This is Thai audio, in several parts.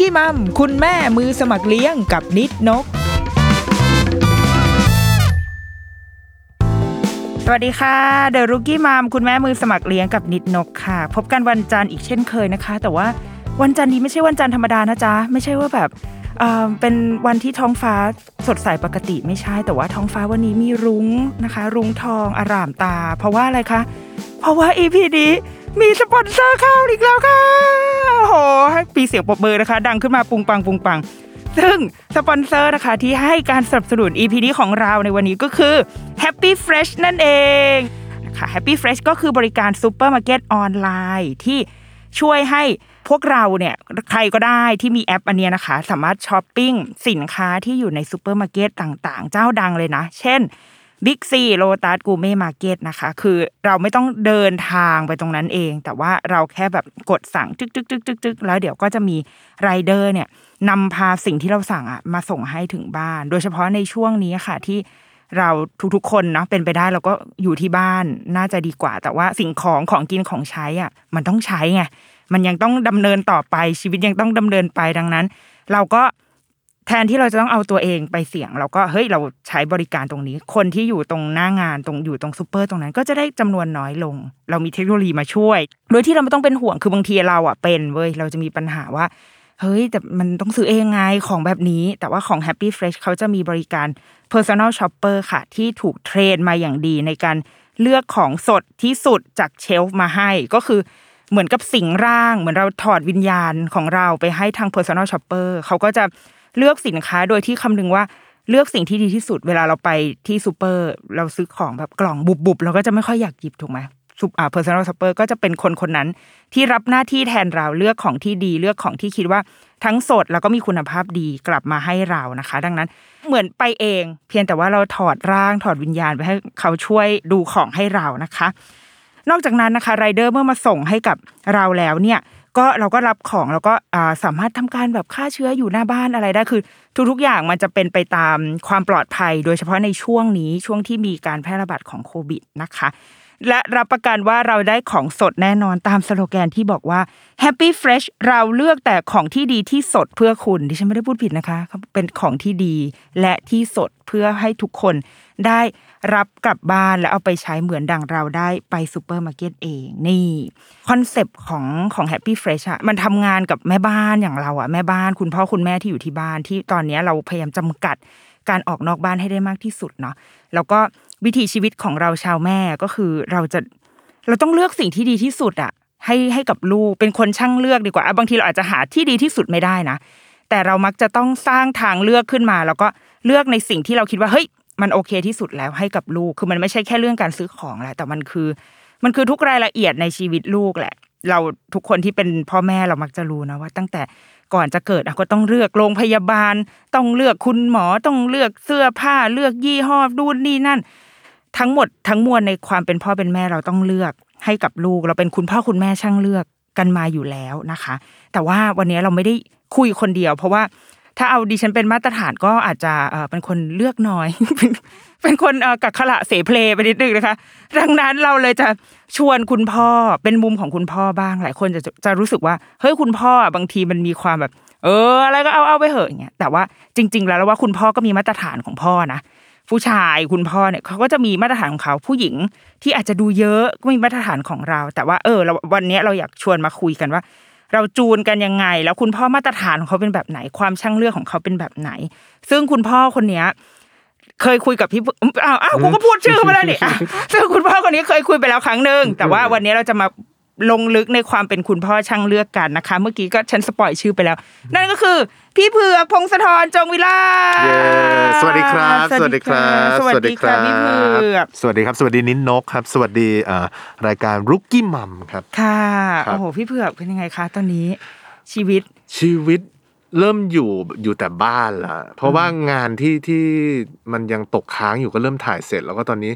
กี้มัมคุณแม่มือสมัครเลี้ยงกับนิดนก สวัสดีค่ะเดอะรุกี้มัมคุณแม่มือสมัครเลี้ยงกับนิดนกค่ะ พบกันวันจันทร์อีกเช่นเคยนะคะ แต่ว่าวันจันทร์นี้ไม่ใช่วันจันทร์ธรรมดานะจ๊ะ ไม่ใช่ว่าแบบเอ่อเป็นวันที่ท้องฟ้าสดใสปกติไม่ใช่ แต่ว่าท้องฟ้าวันนี้มีรุ้งนะคะ รุ้งทองอร่ามตา เพราะว่าอะไรคะ เพราะว่า EP นี้ มีสปอนเซอร์เข้าอีกแล้วค่ะโหให้ปีเสียงปรบมือนะคะ ดังขึ้นมาปุงปังปุงปัง ซึ่งสปอนเซอร์นะคะที่ให้การสนับสนุน EP นี้ของเราในวันนี้ก็คือ Happy Fresh นั่นเองนะคะ Happy Fresh ก็คือบริการซูเปอร์มาร์เก็ตออนไลน์ที่ช่วยให้พวกเราเนี่ยใครก็ได้ที่มีแอปอันเนี้ยนะคะ สามารถช้อปปิ้งสินค้าที่อยู่ในซูเปอร์มาร์เก็ตต่างๆ เจ้าดังเลยนะ เช่น บิ๊กซีโลตัสกูเม่มาร์เก็ตนะคะ คือเราไม่ต้องเดินทางไปตรงนั้นเอง แต่ว่าเราแค่แบบกดสั่งจึกจึกจึกจึกจึกแล้วเดี๋ยวก็จะมีไรเดอร์เนี่ยนำพาสิ่งที่เราสั่งอะมาส่งให้ถึงบ้าน โดยเฉพาะในช่วงนี้ค่ะที่เราทุกๆคนเนาะเป็นไปได้เราก็อยู่ที่บ้านน่าจะดีกว่า แต่ว่าสิ่งของของกินของใช้อะมันต้องใช้ไงมันยังต้องดำเนินต่อไปชีวิตยังต้องดำเนินไปดังนั้น เราก็ แทนที่เราจะต้องเอาตัวเองไปเสี่ยง เราก็เฮ้ยเราใช้บริการตรงนี้ คนที่อยู่ตรงหน้างานตรงอยู่ตรงซูเปอร์ตรงนั้น ก็จะได้จำนวนน้อยลง เรามีเทคโนโลยีมาช่วย โดยที่เราไม่ต้องเป็นห่วงคือบางทีเราอะเป็นเว้ยเราจะมีปัญหาว่าเฮ้ยแต่มันต้องซื้อเองไงของแบบนี้ แต่ว่าของ Happy Fresh เขาจะมีบริการ Personal Shopper ค่ะ ที่ถูกเทรนมาอย่างดีในการเลือกของสดที่สุดจากเชลฟ์มาให้ก็คือเหมือนกับสิงร่าง เหมือนเราถอดวิญญาณของเราไปให้ทาง personal shopper เขาก็จะ เลือกสินค้าโดยที่คำนึงว่าเลือกสิ่งที่ดีที่สุดเวลาเราไปที่ซูเปอร์เราซื้อของแบบกล่องบุบๆเราก็จะไม่ค่อยอยากหยิบถูกไหมซุปอ่า personal shopper ก็จะเป็นคนคนนั้น ที่รับหน้าที่แทนเราเลือกของที่ดีเลือกของที่คิดว่าทั้งสดแล้วก็มีคุณภาพดีกลับมาให้เรานะคะ ดังนั้นเหมือนไปเอง เพียงแต่ว่าเราถอดร่างถอดวิญญาณไปให้เขาช่วยดูของให้เรานะคะ นอกจากนั้นนะคะไรเดอร์เมื่อมาส่งให้กับเราแล้วเนี่ย ก็เราก็รับของแล้วก็สามารถทำการแบบฆ่าเชื้ออยู่หน้าบ้านอะไรได้คือ ทุกๆอย่างมันจะเป็นไปตามความปลอดภัย โดยเฉพาะในช่วงนี้ช่วงที่มีการแพร่ระบาดของโควิดนะคะและรับประกันว่าเราได้ของสดแน่นอนตามสโลแกนที่บอกว่า Happy Fresh เราเลือกแต่ของที่ดีที่สดเพื่อคุณดิฉันไม่ได้พูดผิดนะคะ เป็นของที่ดีและที่สดเพื่อให้ทุกคนได้ รับกลับบ้านและเอาไปใช้เหมือนดังเราได้ไปซูเปอร์มาร์เก็ตเองนี่คอนเซปต์ของของ Happy Fresh อะมันทำงานกับแม่บ้านอย่างเราอะแม่บ้านคุณพ่อคุณแม่ที่อยู่ที่บ้านที่ตอนนี้เราพยายามจำกัดการออกนอกบ้านให้ได้มากที่สุดเนาะแล้วก็วิถีชีวิตของเราชาวแม่ก็คือเราจะเราต้องเลือกสิ่งที่ดีที่สุดอะให้ให้กับลูกเป็นคนช่างเลือกดีกว่าบางทีเราอาจจะหาที่ดีที่สุดไม่ได้นะแต่เรามักจะต้องสร้างทางเลือกขึ้นมา แล้วก็เลือกในสิ่งที่เราคิดว่าเฮ้ย มันโอเคที่สุดแล้วให้กับลูก คือมันไม่ใช่แค่เรื่องการซื้อของแหละ แต่มันคือ มันคือทุกรายละเอียดในชีวิตลูกแหละ เราทุกคนที่เป็นพ่อแม่เรามักจะรู้นะว่า ตั้งแต่ก่อนจะเกิดก็ต้องเลือกโรงพยาบาล ต้องเลือกคุณหมอต้องเลือกเสื้อผ้าเลือกยี่ห้อดูนี่นั่น ทั้งหมดทั้งมวลในความเป็นพ่อเป็นแม่เราต้องเลือกให้กับลูก เราเป็นคุณพ่อคุณแม่ช่างเลือกกันมาอยู่แล้วนะคะ แต่ว่าวันนี้เราไม่ได้คุยคนเดียว เพราะว่า ถ้าเอาดิฉันเป็นมาตรฐานก็อาจจะเป็นคนเลือกน้อย เป็นคนกักขระเสเพลไปนิดนึงนะคะ ดังนั้นเราเลยจะชวนคุณพ่อเป็นมุมของคุณพ่อบ้างหลายคนจะจะรู้สึกว่าเฮ้ยคุณพ่อบางทีมันมีความแบบ เอออะไรก็เอาเอาไปเหอะอย่างเงี้ยแต่ว่าจริง ๆ แล้วว่าคุณพ่อก็มีมาตรฐานของพ่อนะผู้ชายคุณพ่อเนี่ยเขาก็จะมีมาตรฐานของเขาผู้หญิงที่อาจจะดูเยอะก็มีมาตรฐานของเรา แต่ว่าเออเราวันนี้เราอยากชวนมาคุยกันว่า เราจูนกันยังไง แล้วคุณพ่อมาตรฐานของเขาเป็นแบบไหน ความช่างเลือกของเขาเป็นแบบไหน ซึ่งคุณพ่อคนเนี้ยเคยคุยกับพี่อ้าวอ้าวกูก็พูดชื่อมาแล้วนี่อะซึ่งคุณพ่อคนนี้เคยคุยไปแล้วครั้งหนึ่งแต่ว่าวันนี้เราจะมา ลงลึกในความเป็นคุณพ่อช่างเลือกกันนะคะ เมื่อกี้ก็ฉันสปอยชื่อไปแล้ว นั่นก็คือ พี่เผือกพงศธรจงวิลาศเย้สวัสดีครับ สวัสดีครับสสวัวัสสดีดีคครัรับบพี่เผือกสวัสดีครับ สวัสดีนิ้นนกครับ สวัสดีอ่ารายการรุกกี้มัมครับ ค่ะครับโอ้โหพี่เผือกเป็นยังไงคะตอนนี้ ชีวิตชีวิตเริ่มอยู่อยู่แต่บ้านละเพราะว่างานที่ที่มันยังตกค้างอยู่ก็เริ่มถ่ายเสร็จ แล้วก็ตอนนี้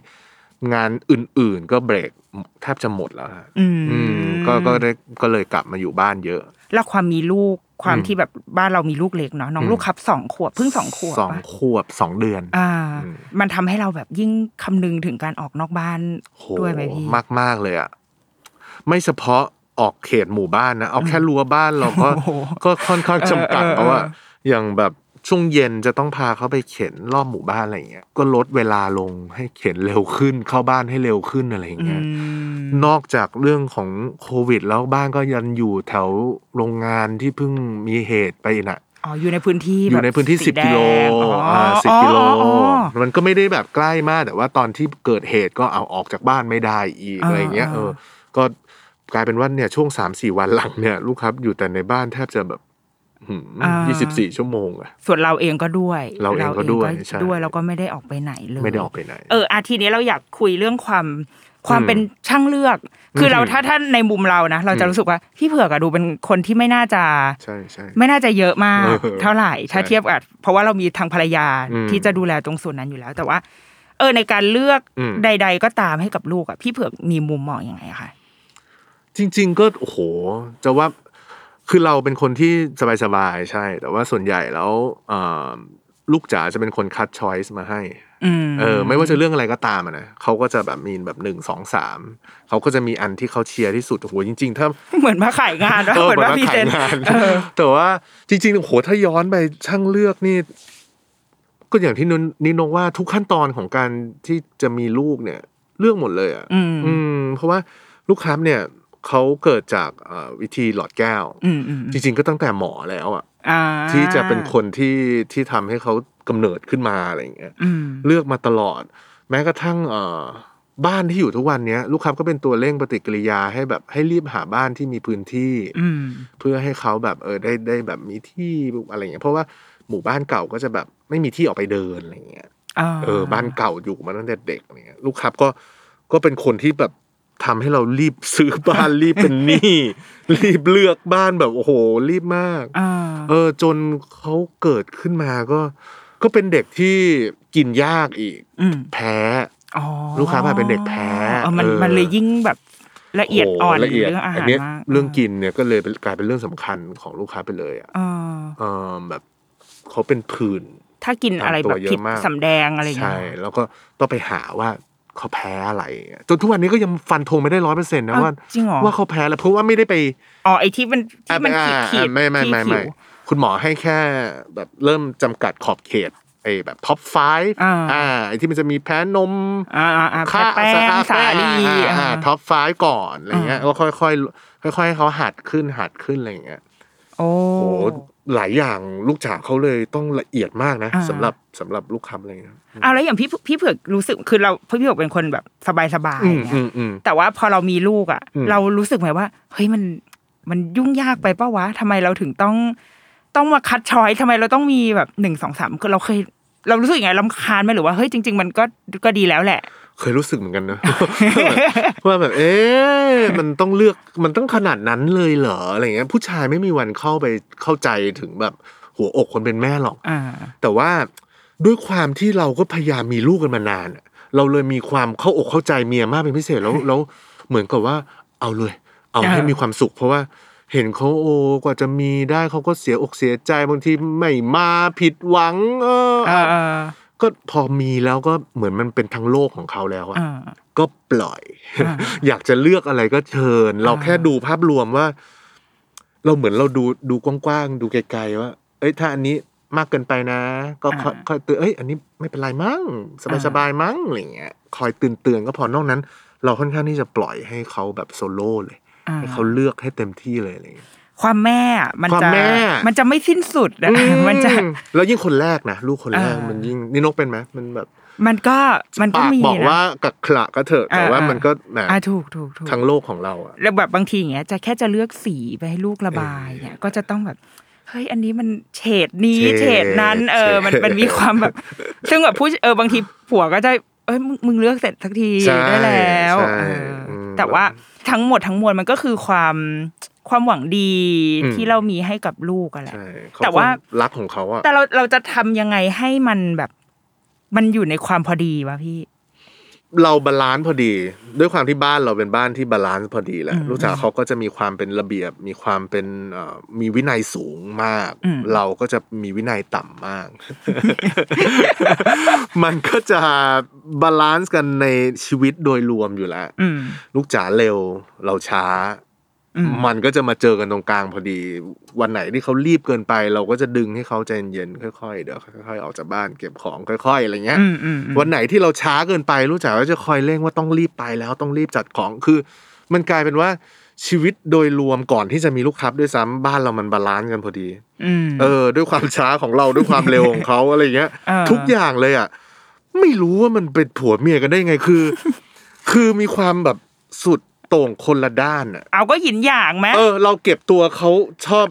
งานอื่นๆ ก็เบรกแทบจะหมดแล้วฮะอืมอืมก็ก็ได้ก็เลยกลับมาอยู่บ้านเยอะ แล้วความมีลูกความอืมที่แบบบ้านเรามีลูกเล็กเนาะน้องอืมลูกครับสองขวบเพิ่งสองขวบสองปะขวบสองเดือน อ่าอืมมันทำให้เราแบบยิ่งคำนึงถึงการออกนอกบ้านโหด้วยไหมพี่มากมากๆเลยอะไม่เฉพาะออกเขตหมู่บ้านนะเอาแค่รั้วบ้านเราก็โอ้โหก็ค่อนข้างจำกัดเออเออเพราะว่าเอออย่างแบบ ช่วงเย็นจะต้องพาเขาไปเข็นรอบหมู่บ้านอะไรอย่างเงี้ยก็ลดเวลาลงให้เข็นเร็วขึ้นเข้าบ้านให้เร็วขึ้นอะไรอย่างอืเงี้ยมนอกจากเรื่องของโควิด แล้วบ้านก็ยันอยู่แถวโรงงานที่เพิ่งมีเหตุไปน่ะอ๋ออยู่ในพื้นที่อยู่ในพื้นที่แบบสิบกิโลแดงอ๋ออ่อ่าสิบอ๋อกิโลอ๋อมันก็ไม่ได้แบบใกล้มาก แต่ว่าตอนที่เกิดเหตุก็เอาออกจากบ้านไม่ได้อีกอ่าอะไรเงี้ยอ่าเออ ก็กลายเป็นว่าเนี่ยช่วงสามสี่วันหลังเนี่ยลูกครับอยู่แต่ในบ้านแทบจะแบบ ยี่สิบสี่ชั่วโมงอะส่วนเราเองก็ด้วย เราเองก็ด้วยใช่ด้วยแล้วก็ไม่ได้ออกไปไหนเลยไม่ได้ออกไปไหน เอออาทีนี้เราอยากคุยเรื่องความความอืมเป็นช่างเลือก คือเราอืมถ้าถ้าในมุมเรานะ เราจะอืมรู้สึกว่าพี่เผือกอะดูเป็นคนที่ไม่น่าจะใช่ใช่ไม่น่าจะเยอะมากเออเท่าไหร่ถ้าใช่เทียบกับเพราะว่าเรามีทางภรรยาอืมที่จะดูแลตรงส่วนนั้นอยู่แล้ว แต่ว่า เออในการเลือกอืมใด ๆ ก็ตามให้กับลูกอะพี่เผือกมีมุมมองยังไงอะคะจริง ๆ ก็โอ้โหจะว่า คือเราเป็นคนที่สบายๆใช่ แต่ว่าส่วนใหญ่แล้วเอ่อลูกจ๋าจะเป็นคนคัดช้อยส์มาให้อืมเออ ไม่ว่าจะเรื่องอะไรก็ตามอะนะเขาก็จะแบบมีแบบหนึ่งสองสามเขาก็จะมีอันที่เขาเชียร์ที่สุดโอ้โหจริง ๆ ถ้าเหมือนมาขายงานว่าเออเหมือนว่าเหมืพรีอนเซขายนต์งานเออแต่ว่าจริงๆโอ้โหถ้าย้อนไปช่างเลือกนี่ ก็อย่างที่นนนิโนว่าทุกขั้นตอนของการที่จะมีลูกเนี่ย เลือกหมดเลยอะอืมอืมเพราะว่าลูกค้าเนี่ย เขาเกิดจากเอ่อวิธีหลอดแก้วอืมอืมจริง ๆ ก็ตั้งแต่หมอแล้วอะอ่าที่จะเป็นคนที่ที่ทำให้เขากำเนิดขึ้นมาอะไรอย่างเงี้ยอืมเลือกมาตลอด แม้กระทั่งเอ่อบ้านที่อยู่ทุกวันเนี้ยลูกค้าก็เป็นตัวเร่งปฏิกิริยาให้แบบให้รีบหาบ้านที่มีพื้นที่อืมเพื่อให้เขาแบบเออได้ได้แบบมีที่อะไรอย่างเงี้ยเพราะว่าหมู่บ้านเก่าก็จะแบบไม่มีที่ออกไปเดินอะไรอย่างเงี้ยเออบ้านเก่าอยู่มาตั้งแต่เด็กอะไรเงี้ยลูกค้าก็ก็เป็นคนที่แบบ ทำให้เรารีบซื้อบ้านรีบเป็นหนี้รีบเลือกบ้านแบบโอ้โห รีบมากอ่าเออจนเขาเกิดขึ้นมาก็ ก็เป็นเด็กที่กินยากอีกอืมแพ้อ๋อลูกค้ามาเป็นเด็กแพ้เออมันเออมันเลยยิ่งแบบละเอียดอ่อนโละเอียดเรื่องอาหารนเนี้ยมากเรื่องกินเนี่ยก็เลยเป็นกลายเป็นเรื่องสำคัญของลูกค้าไปเลยอะเออเออแบบเขาเป็นผื่นถ้ากินอะไรแบบตามตัวเยอะผิดมากสำแดงอะไรอย่างใช่เงี้ยแล้วก็ต้องไปหาว่า เขาแพ้อะไรจนทุกวันนี้ก็ยังฟันธงไม่ได้ร้อยเปอร์เซ็นต์นะอ้าวว่าจริงเหรอว่าเขาแพ้แล้วเพราะว่าไม่ได้ไปอ๋อไอที่มันที่มันขีดอ่าขีดไม่ไม่ที่ไม่ผิไม่วคุณหมอให้แค่แบบเริ่มจำกัดขอบเขตไอ้แบบท็อปไฟอ่าอ่าไอ้ที่มันจะมีแพ้นมอ่าอ่าอ่าค่าแป้งสาลีอ่าท็อปไฟก่อนอะไรเงี้ยก็ค่อยค่อยค่อยๆให้เขาหัดขึ้นหัดขึ้นอะไรเงี้ยโอ้โอ้ หลายอย่างลูกจ๋าเขาเลยต้องละเอียดมากนะอ่าสำหรับสำหรับลูกค้าอะไรเงี้ยเอาแล้วอย่างพี่พี่เผือกรู้สึกคือเราพี่เผือกเป็นคนแบบสบายสบายอืๆมเงี้อืยมอืมแต่ว่าพอเรามีลูกอะอืมเรารู้สึกไหมว่า เฮ้ยมันมันยุ่งยากไปปะวะทำไมเราถึงต้อง ต้องมาคัดช้อยทำไมเราต้องมีแบบหนึ่งสองสามคือเราเคย เรารู้สึกยังไงลำคาญไหมหรือว่าเฮ้ยจริง ๆ มันก็ก็ดีแล้วแหละ เคยรู้สึกเหมือนกันนะว่าแบบ เอ๊ะมันต้องเลือกมันต้องขนาดนั้นเลยเหรออะไรเงี้ย ผู้ชายไม่มีวันเข้าไปเข้าใจถึงแบบหัวอกคนเป็นแม่หรอกอ่าแต่ว่าด้วยความที่เราก็พยายามมีลูกกันมานานอะเราเลยมีความเข้าอกเข้าใจเมียมากเป็นพิเศษแล้วแล้วเหมือนกับว่า เอาเลย เอาให้อ่ามีมีความสุข เพราะว่าเห็นเขาโอกว่าจะมีได้เขาก็เสียอกเสียใจบางทีไม่มาผิดหวัง เอออ่าอ่า ก็พอมีแล้วก็เหมือนมันเป็นทั้งโลกของเขาแล้วอะอ่าก็ปล่อยอ่าอยากจะเลือกอะไรก็เชิญ เราอ่าแค่ดูภาพรวมว่า เราเหมือนเราดูดูกว้างๆดูไกลๆว่า เอ้ย ถ้าอันนี้มากเกินไปนะ ก็คอยอ่าคอยเตือนเอ้ย อันนี้ไม่เป็นไรมั้งสบายสบายๆมั้งอะไรเงี้ยคอยเตือนเตือนๆก็พอนอกนั้น เราค่อนข้างที่จะปล่อยให้เขาแบบโซโล่เลยอ่าให้เขาเลือกให้เต็มที่เลยอะไรเงี้ย ความแม่อะมันความจะแม่มันจะไม่สิ้นสุดอะมันจะอืแล้วยิ่งคนแรกนะลูกคนแรกอ่ามัมันยิ่งนี่นกเป็นไหมมันแบบ มันก็มันก็ปากมีบอกนะว่ากักขระก็เถอะแต่อ่าว่าอ่ามัมันก็แหมอ่าถูกถูกถูกทั้งโลกของเราอะแล้วแบบบางทีอย่างเงี้ยจะแค่จะเลือกสีไปให้ลูกระบายเนี่ยก็จะต้องแบบเฮ้ยอันนี้มันเฉดนี้เฉดเฉดนั้น เออ มันเฉดมันมีความแบบ ซึ่งแบบผู้เออบางทีผัวก็จะเอ้ยมึงมึงเลือกเสร็จสักทีใช่ได้แล้วใช่เอออมแต่ว่าทั้งหมดทั้งมวลมันก็คือความ ความหวังดีอืมที่เรามีให้กับลูกอะแหละใช่เขแต่ว่าคงรักของเขาอะแต่เราเราจะทำยังไงให้มันแบบมันอยู่ในความพอดีวะพี่ เรา balance พอดี ด้วยความที่บ้านเราเป็นบ้านที่ balance พอดีแหละอืมลูกจ๋าเขาก็จะมีความเป็นระเบียบ มีความเป็นเอ่อมีวินัยสูงมากอืมเราก็จะมีวินัยต่ำมาก มันก็จะ balance กันในชีวิตโดยรวมอยู่แล้วอืมลูกจ๋าเร็ว เราช้าอื มมันก็จะมาเจอกันตรงกลางพอดี วันไหนที่เขารีบเกินไป เราก็จะดึงให้เขาใจเย็นๆค่อยๆเดี๋ยวค่อยๆออกจากบ้านเก็บของค่อยๆอะไรเงี้ยอืมอืมอืมวันไหนที่เราช้าเกินไปลูกจ๋าก็จะคอยเร่งว่าต้องรีบไปแล้วต้องรีบจัดของคือ มันกลายเป็นว่าชีวิตโดยรวมก่อนที่จะมีลูกค้าด้วยซ้ำบ้านเรามัน balance กันพอดีอืมเออ ด้วยความช้าของเราด้วยความเร็วของเขาอะไรเงี้ยเออทุกอย่างเลยอะไม่รู้ว่ามันเป็นผัวเมียกันได้ไงคือ คือมีความแบบสุด โต่งคนละด้านอะเอาก็หยินหยางไหมเออ เราเก็บตัวเขาชอบ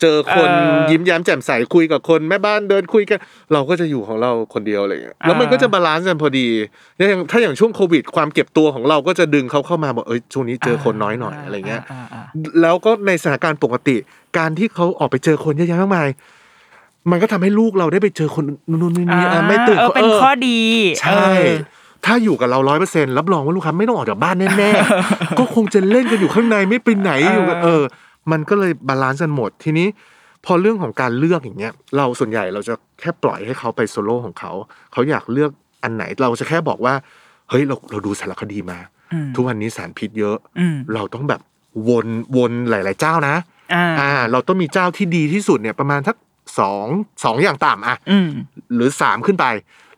เจอคนเออยิ้มแย้มแจ่มใสคุยกับคนแม่บ้านเดินคุยกัน เราก็จะอยู่ของเราคนเดียวอะไรเงี้ยแล้วมันอ่าก็จะ balance กันพอดีแล้วอย่างถ้าอย่างช่วงโควิด ความเก็บตัวของเราก็จะดึงเขาเข้ามาบอกเอ้ยช่วงนี้เจอคนน้อยหน่อยอะไรเงี้ยาอ่าแล้วก็ในสถานการณ์ปกติ การที่เขาออกไปเจอคนเยอะแยะมากมายมันก็ทำให้ลูกเราได้ไปเจอคนนู่นนี่นี่อ่าไม่ตื่นเออเป็นออข้อดี ใช่เออ ถ้าอยู่กับเราร้อยเปอร์เซ็นรับรองว่าลูกค้าไม่ต้องออกจากบ้านแน่ๆ ก็คงจะเล่นกันอยู่ข้างในไม่ไปไหนอยู่กันเอเอออ มันก็เลย balance กันหมดทีนี้ พอเรื่องของการเลือกอย่างเงี้ย เราส่วนใหญ่เราจะแค่ปล่อยให้เขาไปโซโล่ของเขาเขาอยากเลือกอันไหนเราจะแค่บอกว่า เฮ้ยเราเราดูสารคดีมาอืมทุกวันนี้สารพิษเยอะอืมเราต้องแบบวนวนหลาย ๆ เจ้านะอ่าอ่า เราต้องมีเจ้าที่ดีที่สุดเนี่ยประมาณสักสองสองอย่างต่ำอะอืมหรือสามขึ้นไป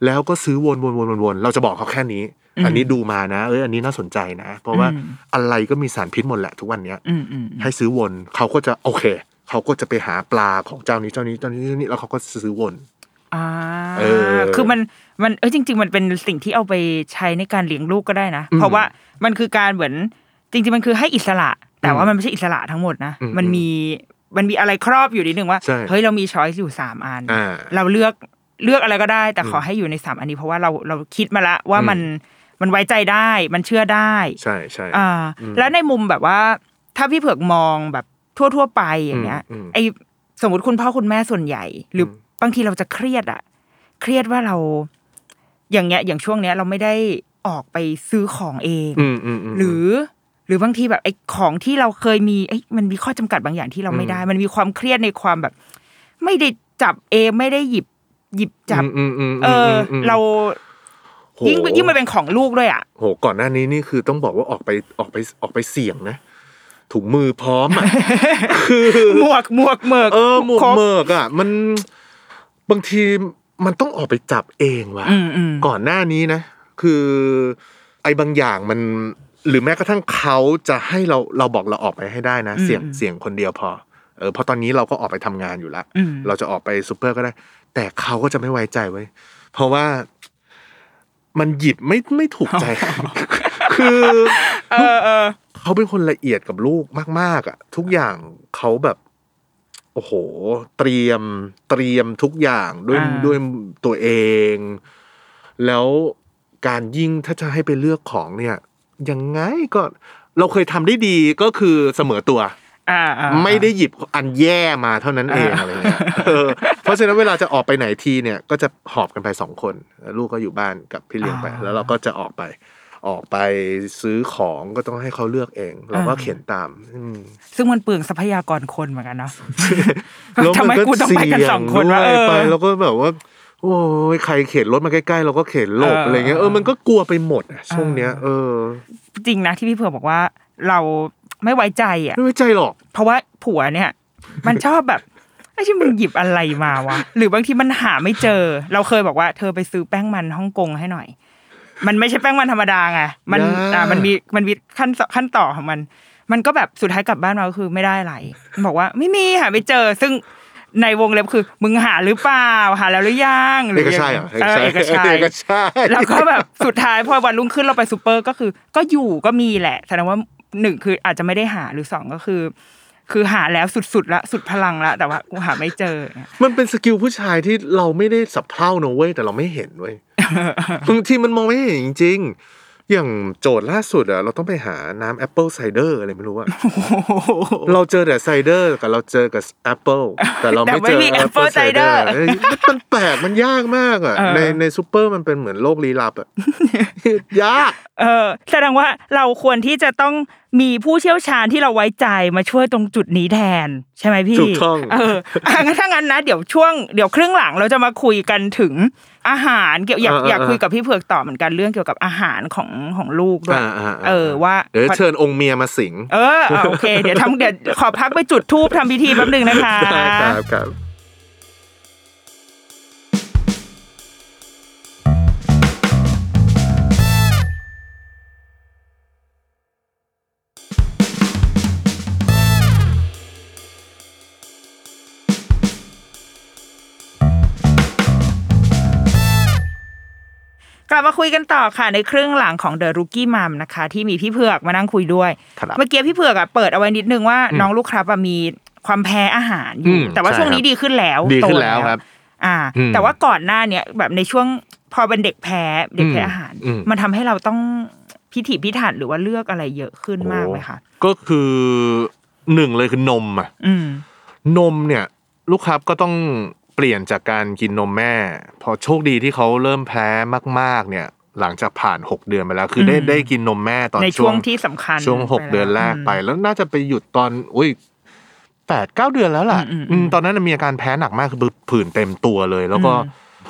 แล้วก็ซื้อวนวนวนวนวนเราจะบอกเขาแค่นี้อืมอันนี้ดูมานะ เอ้ยอันนี้น่าสนใจนะ เพราะว่าอืมอะไรก็มีสารพิษหมดแหละทุกวันเนี้ยอืมอืมให้ซื้อวนเขาก็จะโอเคเขาก็จะไปหาปลาของเจ้านี้เจ้านี้เจ้านี้เจ้านี้แล้วเขาก็ซื้อวนอ่าเออคือมันมันเออจริง ๆ มันเป็นสิ่งที่เอาไปใช้ในการเลี้ยงลูกก็ได้นะอืมเพราะว่ามันคือการเหมือนจริง ๆ มันคือให้อิสระ แต่ว่าอืมมันไม่ใช่อิสระทั้งหมดนะอืมมันมีมันมีอะไรครอบอยู่นิดนึงว่าใช่เฮ้ยเรามีช้อยส์อยู่สามอันอ่าเราเลือก เลือกอะไรก็ได้ แต่อืมขอให้อยู่ในสามอันนี้เพราะว่าเราเราคิดมาละว่าอืมมันมันไว้ใจได้ มันเชื่อได้ ใช่ใช่อ่าอืมแล้วในมุมแบบว่า ถ้าพี่เผือกมองแบบทั่ว ๆ ไปอย่างเงี้ยอืมอืมไอสมมติคุณพ่อคุณแม่ส่วนใหญ่ หรืออมบางทีเราจะเครียดอะเครียดว่าเรา อย่างเงี้ย อย่างช่วงเนี้ย เราไม่ได้ออกไปซื้อของเองอืมอืมมหรือ หรือบางทีแบบไอ้ของที่เราเคยมีเอ้ยมันมีข้อจำกัดบางอย่างที่เราไม่ได้ มันมีความเครียดในความแบบ ไม่ได้จับเองไม่ได้หยิบ หยิบจับอืมอืมมเอออมเราโหยิ่งยิ่งมันเป็นของลูกด้วยอะโหก่อนหน้านี้นี่คือต้องบอกว่าออกไปออกไปออกไปเสี่ยงนะถุงมือพร้อมอะคือหมวกหมวกเหมือกเออหมวกครบเมิกอะ มันบางทีมันต้องออกไปจับเองว่ะอืมอืมก่อนหน้านี้นะ คือ ไอ้บางอย่างมัน หรือแม้กระทั่งเขาจะให้เราเราบอกเราออกไปให้ได้นะอืมเสี่ยงอืมเสี่ยงคนเดียวพอ เออเพราะตอนนี้เราก็ออกไปทำงานอยู่แล้วอืมเราจะออกไปซูเปอร์ก็ได้ แต่เขาก็จะไม่ไว้ใจไว้ยเพราะว่ามันหยิบไม่ไม่ถูกใจ คือเออเออเขาเป็นคนละเอียดกับลูกมาก ๆ อะ ทุกอย่างเขาแบบ โอ้โห เตรียมเตรียมทุกอย่างด้วยอ่าด้วยตัวเอง แล้วการยิ่งถ้าจะให้ไปเลือกของเนี่ย ยังไงก็เราเคยทำได้ดีก็คือเสมอตัวอ่าอ่าไม่ได้หยิบอันแย่มาเท่านั้นเองอ่าอะไรเงี้ยเออเพ ราะฉะนั้นเวลาจะออกไปไหนทีเนี่ยก็จะหอบกันไปสองคนแล้วลูกก็อยู่บ้านกับพี่เลี้ยงไป แล้วเราก็จะออกไปออกไปซื้อของก็ต้องให้เขาเลือกเองเราก็เข็นตามอืมซึ่งมันเปลืองทรัพยากรคนเหมือนกันเนาะแล้วทำไมมันก็กูต้องไปกันเสี่ยสองคนวะด้วยเออไปแล้วก็แบบว่า โอ้ยใครเข็นรถมาใกล้ๆเราก็เข็นหลบเออออะไรเงี้ยเออมันก็กลัวไปหมดอะช่วงเนี้ยเอเออ จริงนะที่พี่เผือกบอกว่า เราไม่ไว้ใจอะไม่ไว้ใจหรอก เพราะว่าผัวเนี่ย มันชอบแบบ ไอ้ที่มึงหยิบอะไรมาวะ หรือบางทีมันหาไม่เจอ เราเคยบอกว่าเธอไปซื้อแป้งมันฮ่องกงให้หน่อย มันไม่ใช่แป้งมันธรรมดาไงมันอ่ามันมีมันมีขั้นขั้นต่อของมัน มันก็แบบสุดท้ายกลับบ้านมาก็คือไม่ได้อะไรบอกว่าไม่มีหาไม่เจอ ซึ่งในวงเล็บคือ มึงหาหรือเปล่าหาแล้วหรือยังหรือเอกชัยอะเอกชัยเอกชัยแล้วก็แบบสุดท้ายพอวันรุ่งขึ้นเราไปซูเปอร์ก็คือ ก็อยู่ก็มีแหละแสดงว่าหนึ่งคืออาจจะไม่ได้หาหรือสองก็คือ คือหาแล้วสุดๆละสุดพลังละแต่ว่ากูหาไม่เจอ มันเป็น skill ผู้ชายที่เราไม่ได้สะเพร่าเนอะเว้ยแต่เราไม่เห็นเว้ยบางทีมันมองไม่เห็นจริง อย่างโจทย์ล่าสุดอะเราต้องไปหาน้ำ apple cider อะไรไม่รู้อะเราเจอแต่ cider กับเราเจอกับแอปเปิลแต่เราไม่เจอ apple ciderมันแปลกมันยากมากอะในในซูเปอร์มันเป็นเหมือนโลกลี้ลับอะยากเออแสดงว่าเราควรที่จะต้องมีผู้เชี่ยวชาญที่เราไว้ใจมาช่วยตรงจุดนี้แทน ใช่ไหมพี่ถูกต้องเออถ้างั้นนะเดี๋ยวช่วงเดี๋ยวครึ่งหลังเราจะมาคุยกันถึง อาหารเกี่ยวอยากอยากคุยกับพี่เผือกต่อเหมือนกันเรื่องเกี่ยวกับอาหารของของลูกด้วยเออว่าเดี๋ยวเชิญองค์เมียมาสิง เออโอเค เดี๋ยวทำเดี๋ยวขอพักไปจุดทูบทำพิธีแป๊บนึงนะคะครับครับ บมาคุยกันต่อค่ะในครึ่งหลังของ The Rookie Mom นะคะ ที่มีพี่เผือกมานั่งคุยด้วย เมื่อกี้พี่เผือกอะเปิดเอาไว้นิดนึงว่าน้องลูกครับมีความแพ้อาหารอยู่แต่ว่าช่วงนี้ดีขึ้นแล้วดีขึ้นแล้วครับ อ่า แต่ว่าก่อนหน้าเนี้ยแบบในช่วงพอเป็นเด็กแพ้เด็กแพ้อาหาร มันทำให้เราต้องพิถีพิถันหรือว่าเลือกอะไรเยอะขึ้นมากไหมคะก็คือหนึ่งเลยคือนมอะนมเนี่ย ลูกครับก็ต้อง เปลี่ยนจากการกินนมแม่ พอโชคดีที่เขาเริ่มแพ้มาก ๆ เนี่ย หลังจากผ่านหกเดือนไปแล้ว คือได้ได้กินนมแม่ตอนช่วงที่สำคัญช่วงหกเดือนแรกไป แล้วน่าจะไปหยุดตอน อุ้ยแปดเก้าเดือนแล้วล่ะตอนนั้นมีอาการแพ้หนักมากคือผื่นเต็มตัวเลย แล้วก็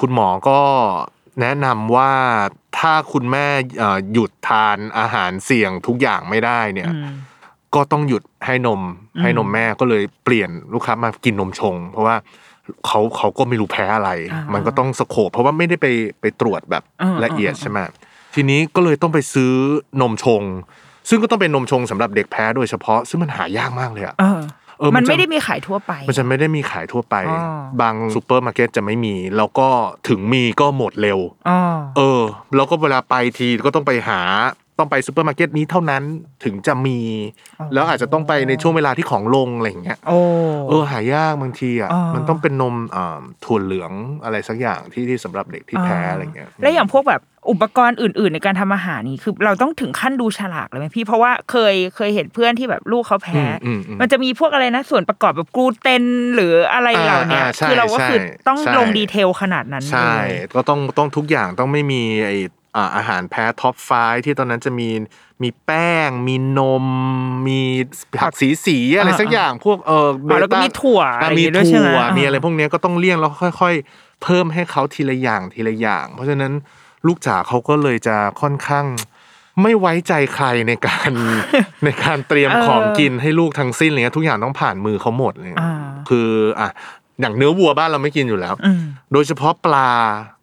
คุณหมอก็แนะนำว่าถ้าคุณแม่หยุดทานอาหารเสี่ยงทุกอย่างไม่ได้เนี่ย ก็ต้องหยุดให้นมให้นมแม่ก็เลยเปลี่ยนลูกค้ามากินนมชง เพราะว่า เขาเขาก็ไม่รู้แพ้อะไร มันก็ต้อง scope เพราะว่าไม่ได้ไปไปตรวจแบบละเอียดใช่ไหมทีนี้ก็เลยต้องไปซื้อนมชง ซึ่งก็ต้องเป็นนมชงสำหรับเด็กแพ้โดยเฉพาะ ซึ่งมันหายากมากเลยอะเออมันไม่ได้มีขายทั่วไป มันจะไม่ได้มีขายทั่วไป บางซูเปอร์มาร์เก็ตจะไม่มี แล้วก็ถึงมีก็หมดเร็วเออ แล้วก็เวลาไปทีก็ต้องไปหา ต้องไปซูเปอร์มาร์เก็ตนี้เท่านั้นถึงจะมี แล้วอาจจะต้องไปในช่วงเวลาที่ของลงอะไรอย่างเงี้ยเออหายากบางทีอะมันต้องเป็นนมถั่วเหลืองอะไรสักอย่างที่ที่สำหรับเด็กที่แพ้อะไรเงี้ยแล้อย่างพวกแบบอุปกรณ์อื่น ๆ ในการทำอาหารนี่คือเราต้องถึงขั้นดูฉลากเลยไหมพี่เพราะว่าเคยเคยเห็นเพื่อนที่แบบลูกเขาแพ้ มันจะมีพวกอะไรนะ ส่วนประกอบแบบกลูเตนหรืออะไรเหล่านี้คือเราก็คือต้องลงดีเทลขนาดนั้นใช่ก็ต้องต้องทุกอย่างต้องไม่มีไอ อาหารแพ้ท็อปไฟที่ตอนนั้นจะมีมีแป้ง มีนม มีผักสีสีอะไรสักอย่างพวกเออแล้วก็มีถั่วมีถั่วมีอะไรพวกนี้ก็ต้องเลี่ยงแล้วค่อย ๆ เพิ่มให้เขาทีละอย่างทีละอย่าง เพราะฉะนั้นลูกจ๋าเขาก็เลยจะค่อนข้างไม่ไว้ใจใครในการในการเตรียมของกินให้ลูกทั้งสิ้นเลยทุกอย่างต้องผ่านมือเขาหมดเลยคืออะ อย่างเนื้อวัวบ้านเราไม่กินอยู่แล้วโดยเฉพาะปลา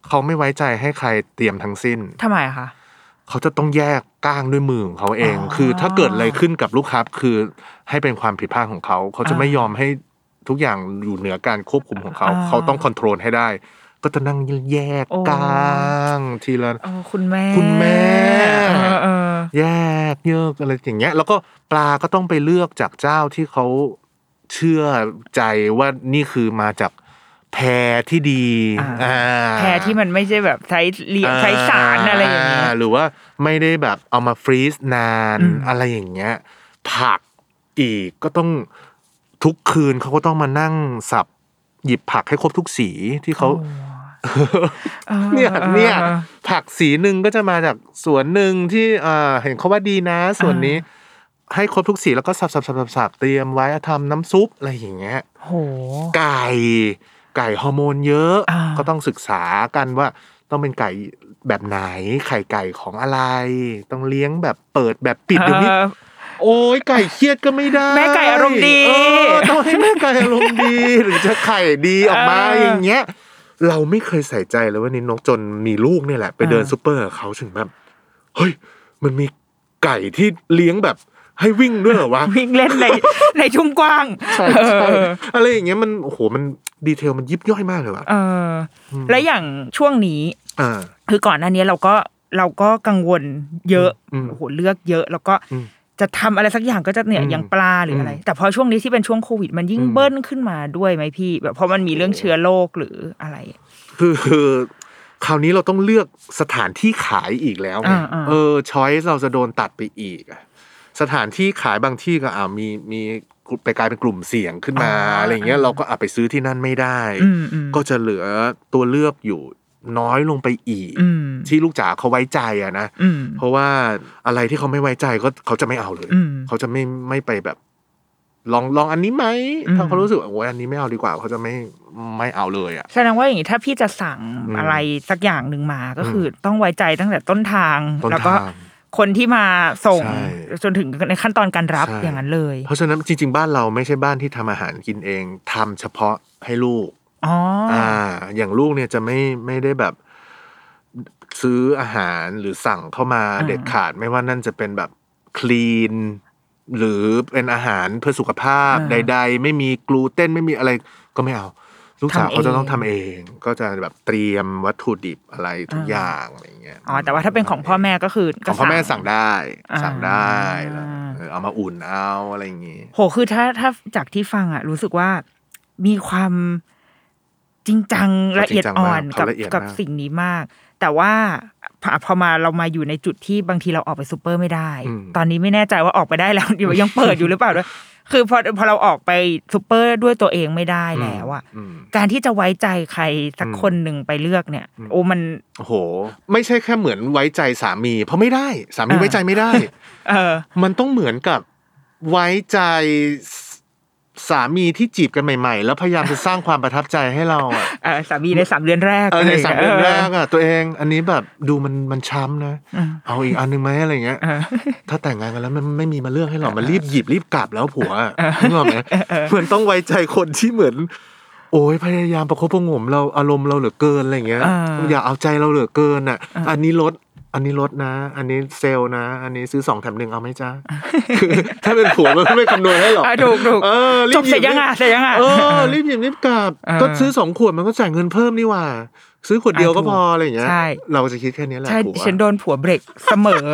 เขาไม่ไว้ใจให้ใครเตรียมทั้งสิ้นทำไมคะเขาจะต้องแยกก้างด้วยมือของเขาเอง คือถ้าเกิดอะไรขึ้นกับลูกค้าคือให้เป็นความผิดพลาดของเขา เขาจะไม่ยอมให้ทุกอย่างอยู่เหนือการควบคุมของเขา เขาต้องคอนโทรลให้ได้ ก็จะนั่งแยกก้างทีละคุณแม่คุณแม่แยกเยอะอะไรอย่างเงี้ย แล้วก็ปลาก็ต้องไปเลือกจากเจ้าที่เขา เชื่อใจว่านี่คือมาจากแพรที่ดีแพรที่มันไม่ใช่แบบใช้เลี้ยงใช้สารอะไรอย่างเงี้ยหรือว่าไม่ได้แบบเอามาฟรีซนานอะไรอย่างเงี้ย ผักอีกก็ต้องทุกคืนเขาก็ต้องมานั่งสับหยิบผักให้ครบทุกสีที่เขาเนี่ยเนี่ยผักสีหนึ่งก็จะมาจากสวนหนึ่งที่เห็นเขาว่าดีนะส่วนนี้ ให้ครบทุกสีแล้วก็สับสับสับสับเตรียมไว้ทำน้ำซุปอะไรอย่างเงี้ยไก่ไก่ฮอร์โมนเยอะ ก็ต้องศึกษากันว่าต้องเป็นไก่แบบไหนไข่ไก่ของอะไร ต้องเลี้ยงแบบเปิดแบบปิดเดี๋ยวนี้โอ้ยไก่เครียดก็ไม่ได้ แม่ไก่อารมณ์ดีเออต้องให้แม่ไก่อารมณ์ดี หรือจะไข่ดีออกมาเออออย่างเงี้ย เราไม่เคยใส่ใจเลยว่านี่นกจนมีลูกเนี่ยแหละ ไปเดินเออซูเปอร์กับเขาถึงแบบเฮ้ยมันมีไก่ที่เลี้ยงแบบ ให้วิ่งด้วยเหรอวะวิ่งเล่นในในทุ่งกว้างใช่ใช่อะไรอย่างเงี้ยมันโอ้โหมันดีเทลมันยิบย่อยมากเลยว่ะเออและอย่างช่วงนี้อ่าคือก่อนหน้านี้เราก็เราก็กังวลเยอะอืมโอ้โหเลือกเยอะ แล้วก็อืมจะทำอะไรสักอย่างก็จะเนี่ยอืมอย่างปลาหรืออะไรอืมแต่พอช่วงนี้ที่เป็นช่วงโควิด มันยิ่งอืมเบิ้ลขึ้นมาด้วยไหมพี่ แบบเพราะมันมีเรื่องเชื้อโรคหรืออะไร คือคือคราวนี้เราต้องเลือกสถานที่ขายอีกแล้วไงอ่าอ่าเออช้อยเราจะโดนตัดไปอีกอะ สถานที่ขายบางที่ก็อ่ามีมีไปกลายเป็นกลุ่มเสี่ยงขึ้นมาอะไรเงี้ยเราก็อาไปซื้อที่นั่นไม่ได้อืมอืมก็จะเหลือตัวเลือกอยู่น้อยลงไปอีกอืมที่ลูกจ๋าเขาไว้ใจอะนะอืมเพราะว่าอะไรที่เขาไม่ไว้ใจก็เขาจะไม่เอาเลยอืมเขาจะไม่ไม่ไปแบบ ลองลองอันนี้ไหมอืมถ้าเขารู้สึกว่าโอ้ยอันนี้ไม่เอาดีกว่า เขาจะไม่ไม่เอาเลยอะแสดงว่าอย่างนี้ถ้าพี่จะสั่งอืมอะไรสักอย่างหนึ่งมาก็คือต้องไว้ใจตั้งแต่ต้นทางต้นแล้วก็ทาง คนที่มาส่งใช่จนถึงในขั้นตอนการรับใช่อย่างนั้นเลย เพราะฉะนั้นจริง ๆ บ้านเราไม่ใช่บ้านที่ทำอาหารกินเองทำเฉพาะให้ลูกอ๋อออ่า อย่างลูกเนี่ยจะไม่ไม่ได้แบบซื้ออาหารหรือสั่งเข้ามาอ่าเด็ดขาดไม่ว่านั่นจะเป็นแบบคลีน หรือเป็นอาหารเพื่อสุขภาพใด ๆ ไม่มีกลูเตนไม่มีอะไรก็ไม่เอา ลูกสาวเขาจะต้องทำเอง ก็จะแบบเตรียมวัตถุดิบอะไรทุกอย่างอะไรเงี้ยอ๋อแต่ว่าถ้าเป็นของพ่อแม่ก็คือขก็องพ่อแม่สั่งได้อ่าสั่งได้แล้วเออเอามาอุ่นเอาอะไรอย่างงี้โหคือถ้าถ้าจากที่ฟังอะ รู้สึกว่ามีความจริงจังเขาละเอียดอ่อนจริงจังมากกับเขาละเอียดกับมากสิ่งนี้มาก แต่ว่าพอพอมาเรามาอยู่ในจุดที่บางทีเราออกไปซูเปอร์ไม่ได้อืมตอนนี้ไม่แน่ใจว่าออกไปได้แล้วอยู่ยังเปิดอยู่หรือเปล่าด้วย คือพอพอเราออกไปซูเปอร์ด้วยตัวเองไม่ได้แล้วอะอืมการที่จะไว้ใจใครสักอืมคนหนึ่งไปเลือกเนี่ย โอ้มันโอ้โห ไม่ใช่แค่เหมือนไว้ใจสามี เพราะไม่ได้ สามีอ่าไว้ใจไม่ได้ เออ มันต้องเหมือนกับไว้ใจ สสามีที่จีบกันใหม่ ๆ แล้วพยายามจะสร้างความประทับใจให้เราอะเออสามีในสามเดือนแรกเออในะไรย่งสามงี้ยเดือนแรกอะตัวเองอันนี้แบบดูมันมันช้ำนะอืมเอาอีกอันหนึงไหมอะไรเงี้ยเออถ้าแต่งงานกันแล้วมันไม่มีมาเลือกให้หรอกมันรีบหยิบรีบกลับแล้วผัวอะนึกออกไหมเหมือนต้องไว้ใจคนที่เหมือน โอ้ยพยายามประคบประหงมเราอารมณ์เราเหลือเกินอะไรเงี้ยอ่าอย่าเอาใจเราเหลือเกินอะ อันนี้ลด อันนี้ลดนะ อันนี้เซลล์นะ อันนี้ซื้อสองแถมหนึ่งเอาไหมจ้าคือถ้าเป็นผัวมันไม่คำนวณให้หรอกอะถูกถูกเออรีจบบหเสยิร็จยังอะเสร็จยังอะเออรีบหยิบรีบกลับเออก็ซื้อสองขวดมันก็จ่ายเงินเพิ่มนี่หว่า ซื้อขวดเดียวก็อะถูกพออะไรอย่างเงี้ยใช่เราจะคิดแค่นี้แหละใช่ผัวฉันโดนผัวเบรกเสมอ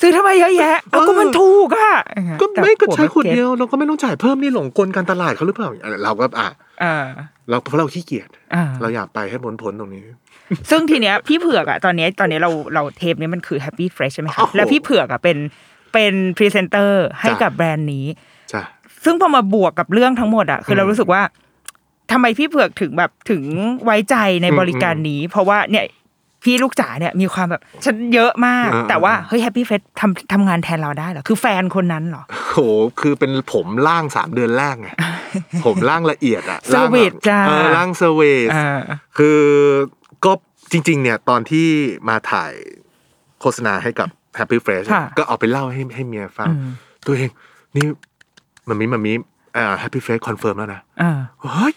ซื้อทำไมเยอะแยะเอาก็มันถูกอะก็แต่ไม่ก็ผัวใช้ขวดก็ตเดียวเราก็ไม่ต้องจ่ายเพิ่มนี่หลงกลการตลาดเขาหรือเปล่าเราก็อะเออเราเพราะเราขี้เกียจอ่าเราอยากไปให้พ้นพ้นตรงนี้ ซึ่งทีเนี้ยพี่เผือกอะตอนเนี้ยตอนเนี้ยเราเราเทปนี้มันคือ Happy Fresh ใช่ไหมคะโอ้โหแล้วพี่เผือกอะเป็นเป็นพรีเซนเตอร์ให้จ้ะกับแบรนด์นี้จ้ะซึ่งพอมาบวกกับเรื่องทั้งหมดอะคือเรารู้สึกว่าทำไมพี่เผือกถึงแบบถึงไว้ใจในบริการนี้ เพราะว่าเนี่ยพี่ลูกจ๋าเนี่ยมีความแบบฉันเยอะมาก แต่ว่าเฮ้ยแฮปปี้เฟสทำทำงานแทนเราได้เหรอคือแฟนคนนั้นเหรอโหคือเป็นผมล่างสามเดือนแรกไงผมล่างละเอียดอะเซอร์วิสจ้าเออล่างเซอร์วิสอ่าคือ ก็จริง ๆ เนี่ยตอนที่มาถ่ายโฆษณาให้กับ Happy Fresh ค่ะก็เอาไปเล่าให้ให้เมียฟังอืมตัวเอง นี่มันมีมันมีอ่า Happy Fresh คอนเฟิร์มแล้วนะอ่าเฮ้ย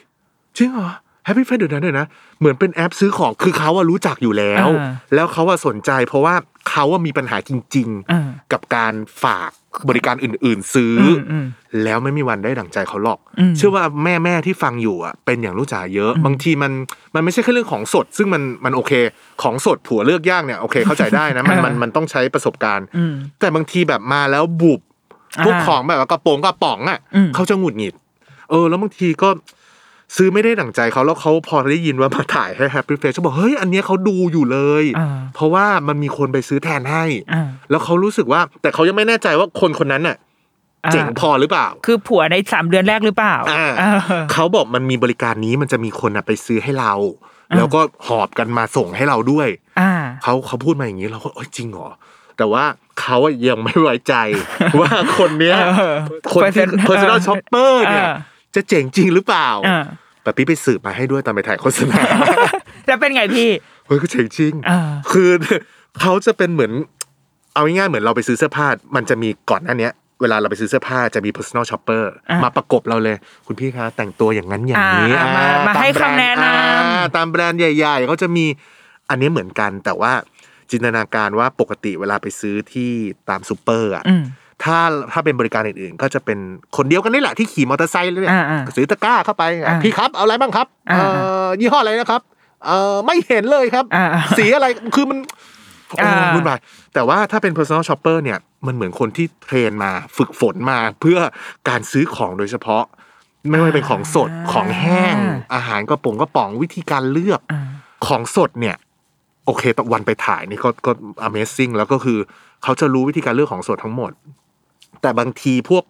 จริงเหรอ Happy Fresh เดี๋ยวนะเดี๋ยวนะเหมือนเป็นแอปซื้อของคือเขาอะรู้จักอยู่แล้วอ่าแล้วเขาอะสนใจ เพราะว่าเขาอะมีปัญหาจริงอ่าๆกับการฝากบริการอื่น ๆ ซื้ออมอืมแล้วไม่มีวันได้ดั่งใจเขาหรอกอืมเชื่อว่าแม่แม่ๆที่ฟังอยู่อะเป็นอย่างลูกจ๋าเยอะ บางทีมันมันไม่ใช่แค่เรื่องของสด ซึ่งมันมันโอเค ของสดผัวเลือกย่างเนี่ยโอเคเข้าใจได้นะมันมันมันต้องใช้ประสบการณ์อืมแต่บางทีแบบมาแล้วบุบอ่าพวกของแบบว่ากระโปรงกระป๋องอะอืมเขาจะหงุดหงิด เออ แล้วบางทีก็ ซื้อไม่ได้ดั่งใจเขาแล้วเขาพอได้ยินว่ามาถ่ายให้ Happy Face เขาบอกเฮ้ยอันเนี้ยเขาดูอยู่เลยอ่าเพราะว่ามันมีคนไปซื้อแทนให้อ่าแล้วเขารู้สึกว่า แต่เขายังไม่แน่ใจว่าคนคนนั้นน่ะอ่าเจ๋งพอหรือเปล่า คือผัวในสามเดือนแรกหรือเปล่าอ่าเออเขาบอกมันมีบริการนี้มันจะมีคนอะไปซื้อให้เราอ่าแล้วก็หอบกันมาส่งให้เราด้วยอ่าเขาเขาพูดมาอย่างนี้เราก็เอ้ยจริงเหรอแต่ว่าเขาอะยังไม่ไว้ใจว่าคนเนี้ยเออคนที่ Person- personal เออ shopper เนี่ยเออ จะเจ๋งจริงหรือเปล่าอ่าแต่พี่ไปสืบมาให้ด้วยตอนไปถ่ายโฆษณาแล้วเป็นไงพี่เฮ้ยก็เจ๋งจริงอ่าคือเขาจะเป็นเหมือน เอาง่ายๆเหมือนเราไปซื้อเสื้อผ้า มันจะมีก่อนหน้าเนี้ยเวลาเราไปซื้อเสื้อผ้าจะมี personal shopper อะมาประกบเราเลย คุณพี่คะแต่งตัวอย่างนั้นอย่างนี้อ่ามาอ่มาตให้แบรด์คำแนะนำอ่าตามแบรนด์ใหญ่ๆเขาจะมีอันนี้เหมือนกันแต่ว่าจินตนาการว่าปกติเวลาไปซื้อที่ตามซูเปอร์อะอืม ถ้าถ้าเป็นบริการอื่นๆ ก็จะเป็นคนเดียวกันนี่แหละที่ขี่มอเตอร์ไซค์เลยเนี่ยอ่าอ่าซื้อตะกร้าเข้าไปอะอ่าพี่ครับเอาอะไรบ้างครับอ่าเอ่อยี่ห้ออะไรนะครับเอ่อไม่เห็นเลยครับอ่าสีอะไรคือมันโอ้อ่าวุ่นวายแต่ว่าถ้าเป็น personal shopper เนี่ยมันเหมือนคนที่เทรนมาฝึกฝนมาเพื่อการซื้อของโดยเฉพาะ ไม่ว่าเป็นของสดของแห้ง อาหารกระป๋องกระป๋องวิธีการเลือกอ่าของสดเนี่ย โอเคตอนวันไปถ่ายนี่ก็ก็ amazing แล้วก็คือ เขาจะรู้วิธีการเลือกของสดทั้งหมด แต่บางทีพวก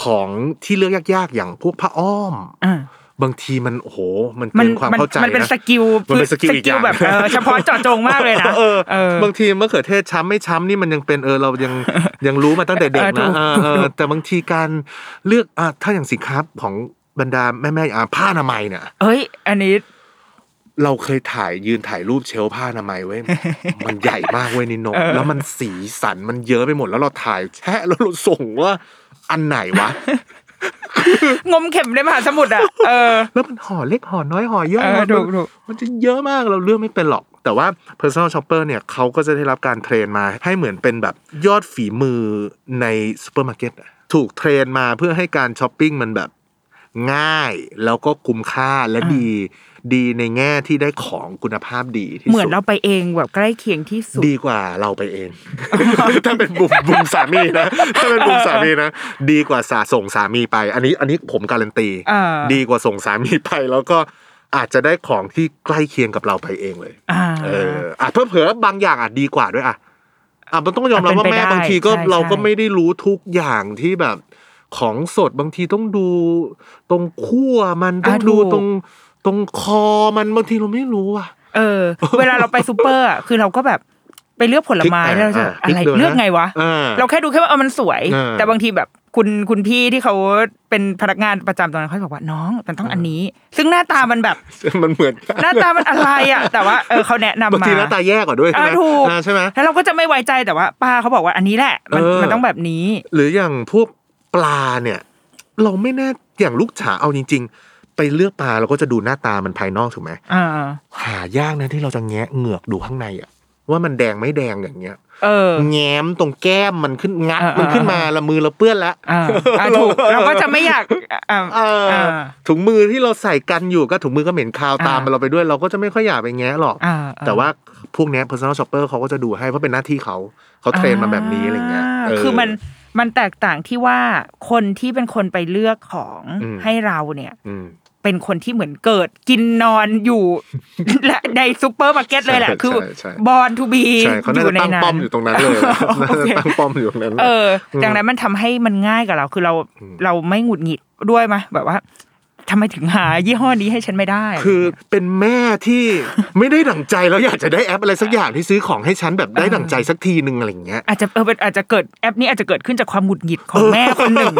ของที่เลือกยากๆ อย่างพวกผ้าอ้อมอ่าบางทีมันโอ้โหมันมัเกินนความมันเข้าใจมันเป็นนะ skill มันเป็น skill อีกอย่างแบบเออเฉพาะเจาะจงมากเลยนะเออเออบางทีมะเขือเทศช้ำไม่ช้ำนี่มันยังเป็นเออเรายังยังรู้มาตั้งแต่เด็กเออถูนะกเออเออแต่บางทีการเลือกอะถ้าอย่างสินค้าของบรรดาแม่แม่ๆอะผ้าอนามัยเนี่ยเอ้ย อันนี้ เราเคยถ่ายยืนถ่ายรูปเชลฟ์ผ้าอนามัยไว้ยมันใหญ่มากเว้ยนิโนเออแล้วมันสีสันมันเยอะไปหมดแล้วเราถ่ายแช่แล้วเราส่งว่า อันไหนวะงมเข็มในมหาสมุทรอะเออแล้วมันห่อเล็กห่อน้อยห่อย่อยเออมันถูกถูกมันจะเยอะมากเราเลือกไม่เป็นหรอก แต่ว่า personal shopper เนี่ยเขาก็จะได้รับการเทรนมา ให้เหมือนเป็นแบบยอดฝีมือในซูเปอร์มาร์เก็ตอะถูก train มาเพื่อให้การช้อปปิ้งมันแบบง่ายแล้วก็คุ้มค่าและดี ดีในแง่ที่ได้ของคุณภาพดีที่สุดเหมือนเราไปเองแบบใกล้เคียงที่สุดดีกว่าเราไปเอง ถ้าเป็นบุมบุมสามีนะถ้าเป็นบุมสามีนะดีกว่าสาส่งสามีไป อันนี้อันนี้ผมการันตีอ่าดีกว่าส่งสามีไปแล้วก็อาจจะได้ของที่ใกล้เคียงกับเราไปเองเลยอ่าเอออะเพิ่มเผื่อบางอย่างอาจดีกว่าด้วยอะอะมันต้องยอมรับว่าเป็นไปแม่ได้บางทีก็ใช่เราก็ใช่ไม่ได้รู้ทุกอย่างที่แบบของสดบางทีต้องดูตรงขั้วมันต้องดูตรง ตรงคอมันบางทีเราไม่รู้อะ เออ เวลาเราไปซูเปอร์อะคือเราก็แบบไปเลือกผลไม้คลิกแล้วเราจะอ่าอะไรคลิกดูนะเลือกไงวะอ่าเราแค่ดูแค่ว่าเออมันสวยอ่าแต่บางทีแบบคุณคุณพี่ที่เขาเป็นพนักงานประจำตรงนั้นเขาบอกว่าน้องมันต้องอันนี้ ซึ่งหน้าตามันแบบมันเหมือนกันหน้าตามันอะไรอะ แต่ว่าเออเขาแนะนำบางมาทีหน้าตาแย่กว่าด้วยเอใช่ไหอมถูกอ่าใช่ไหมแล้วเราก็จะไม่ไว้ใจแต่ว่าป้าเขาบอกว่าอันนี้แหละ มันเออมันต้องแบบนี้ หรืออย่างพวกปลาเนี่ย เราไม่แน่อย่างลูกฉาเอาจริง ๆ ไปเลือกปลาเราก็จะดูหน้าตามันภายนอกถูกไหมอ่าหายากนะที่เราจะแงะเหงือกดูข้างในอะว่ามันแดงไม่แดงอย่างเงี้ยเออแง้มตรงแก้มมันขึ้นงัดเออเออมันขึ้นมาละมือเราเปื้อนแล้วอ่าอ่าถูกเราก็จะไม่อยากอ่าเอออ่าถุงมือที่เราใส่กันอยู่ก็ถุงมือก็เหม็นคาวตามอ่าเราไปด้วย เราก็จะไม่ค่อยอยากไปแงะหรอกอ่าแต่ว่าพวกเนี้ย personal shopper เขาก็จะดูให้เพราะเป็นหน้าที่เขาเขา train มาแบบนี้อะไรเงี้ยเคือมันมันแตกต่างที่ว่าคนที่เป็นคนไปเลือกของอืมให้เราเนี่ยอืม เป็นคนที่เหมือนเกิดกินนอนอยู่ และในซูเปอร์มาร์เก็ตเลยแหละใช่คือใช่ใช่ born to be ใช่เขาน่าจะตั้งป้อมอยู่ตรงนั้นเลยโอเคตั้งป้อมอยู่ตรงนั้นเออดังนั้นมันทำให้มันง่ายกับเราคือเราเราไม่หงุดหงิดด้วยมะแบบว่า ทำไมถึงหายี่ห้อนี้ให้ฉันไม่ได้ คือเป็นแม่ที่ไม่ได้ดั่งใจแล้วอยากจะได้แอปอะไรสักอย่างที่ซื้อของให้ฉันแบบได้ดั่งใจสักทีหนึ่งอะไรอย่างเงี้ยอาจจะเออเป็นอาจจะเกิดแอปนี้อาจจะเกิดขึ้นจากความหงุดหงิดของแม่คนหนึ่ง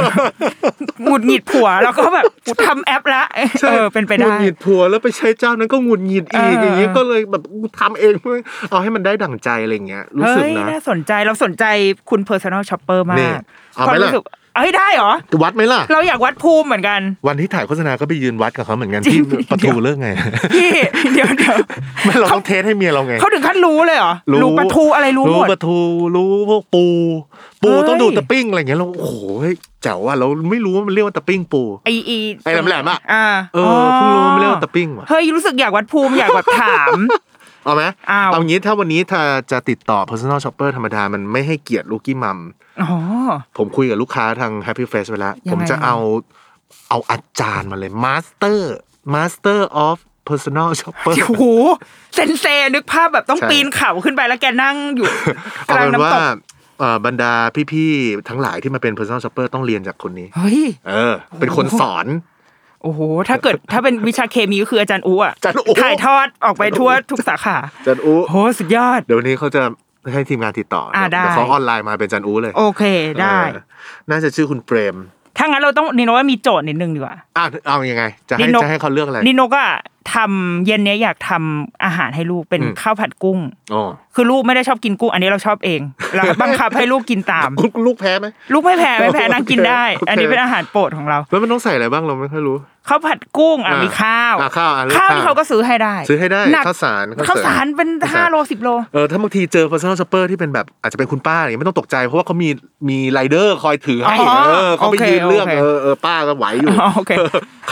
หงุดหงิดผัวแล้วก็แบบทำแอปละเออเป็นไปหงุได้ดหงิดผัวแล้วไปใช้เจ้านั้นก็หงุดหงิดอีกเออออย่างเงี้ยก็เลยแบบกูทำเองเพื่อเอาให้มันได้ดั่งใจอะไรอย่างเงี้ยรู้สึกเฮ้ยนะน่าสนใจเราสนใจคุณ personal shopper มานี่กเอาไหมล่ะพรู้สึก เอ้ยได้เหรอ วัดไหมล่ะ เราอยากวัดภูมิเหมือนกัน วันที่ถ่ายโฆษณาก็ไปยืนวัดกับเขาเหมือนกันจริที่งประตูเลิกไงพี่เดี๋ยวเดี๋ยวไม่เราต้องเทสให้เมียเราไงเขาถึงขั้นรู้เลยเหรอรู้ปลาทูอะไรรู้หมดปลาทูรู้พวกปู ปูเฮ้ยต้องดูตะปิ้งอะไรอย่างเงี้ยเราโอ้โหเฮ้ยแจ๋วว่ะเราไม่รู้ว่ามันเรียกว่าตะปิ้งปูไอไอไอ้แหลมๆอะอ่าเออเพิ่งรู้ว่ามันเรียกว่าตะปิ้งว่ะเฮ้ยรู้สึกอยากวัดภูมิอยากแบบถาม เอาไหมอ้าวเอางี้ถ้าวันนี้ถ้าจะติดต่อ personal shopper ธรรมดา มันไม่ให้เกียรติลูกกี้มัมอ๋อ ผมคุยกับลูกค้าทาง Happy Face ไปแล้ว ยังไง ผมจะเอาเอาอาจารย์มาเลย Master Master of Personal Shopper โอ้โหเซนเซนึกภาพแบบต้องใช่ ปีนเขาขึ้นไปแล้วแกนั่งอยู่เอากลางเป็นว่าน้ำตกเอ่อบรรดาพี่ๆทั้งหลายที่มาเป็น personal shopper ต้องเรียนจากคนนี้ เฮ้ย เออ เป็นคนสอน โอ้โหถ้าเกิดถ้าเป็นวิชาเคมีก็คืออาจารย์อูอะอาจารย์อู๋ถ่ายทอดออกไปทั่วทุกสาขาจันอูโหสุดยอด เดี๋ยววนนี้เขาจะให้ทีมงานติดต่อออ่าได้เดี๋ยวเขาออนไลน์มาเป็นจันอูเลย โอเคได้เออน่าจะชื่อคุณเปรม ถ้างั้นเราต้องนิโนว่ามีโจทย์นิดนึงดีกว่าอะเอายังไง จะให้นิโนจะให้เขาเลือกอะไรนิโนก็ ทำเย็นเนี้ยอยากทำอาหารให้ลูกเป็นอืมข้าวผัดกุ้งอ๋อคือลูกไม่ได้ชอบกินกุ้ง อันนี้เราชอบเองแล้วบังคับให้ลูกกินตามลูกลูกแพ้ไหมลูกไม่แพ้ไม่แพ้นางกินได้โอเคอันนี้เป็นอาหารโปรดของเรา แล้วมันต้องใส่อะไรบ้างเราไม่ค่อยรู้ข้าวผัดกุ้งอะอ่ามีมีข้าวอ่าข้าวอะเลือกข้าวข้าวที่เขาก็ซื้อให้ได้ ซื้อให้ได้หนักข้าวสารข้าวสารเป็นข้วสห้าโลสิบโลเออถ้าบางทีเจอ personal shopper ที่เป็นแบบอาจจะเป็นคุณป้าอย่างเงี้ยไม่ต้องตกใจเพราะว่าเขามีมีไรเดอร์คอยถือให้อ๋อเออเขาไปโอเคยืนเลือกโอเคเออเออป้าก็ไหวอยู่อ๋อโอเค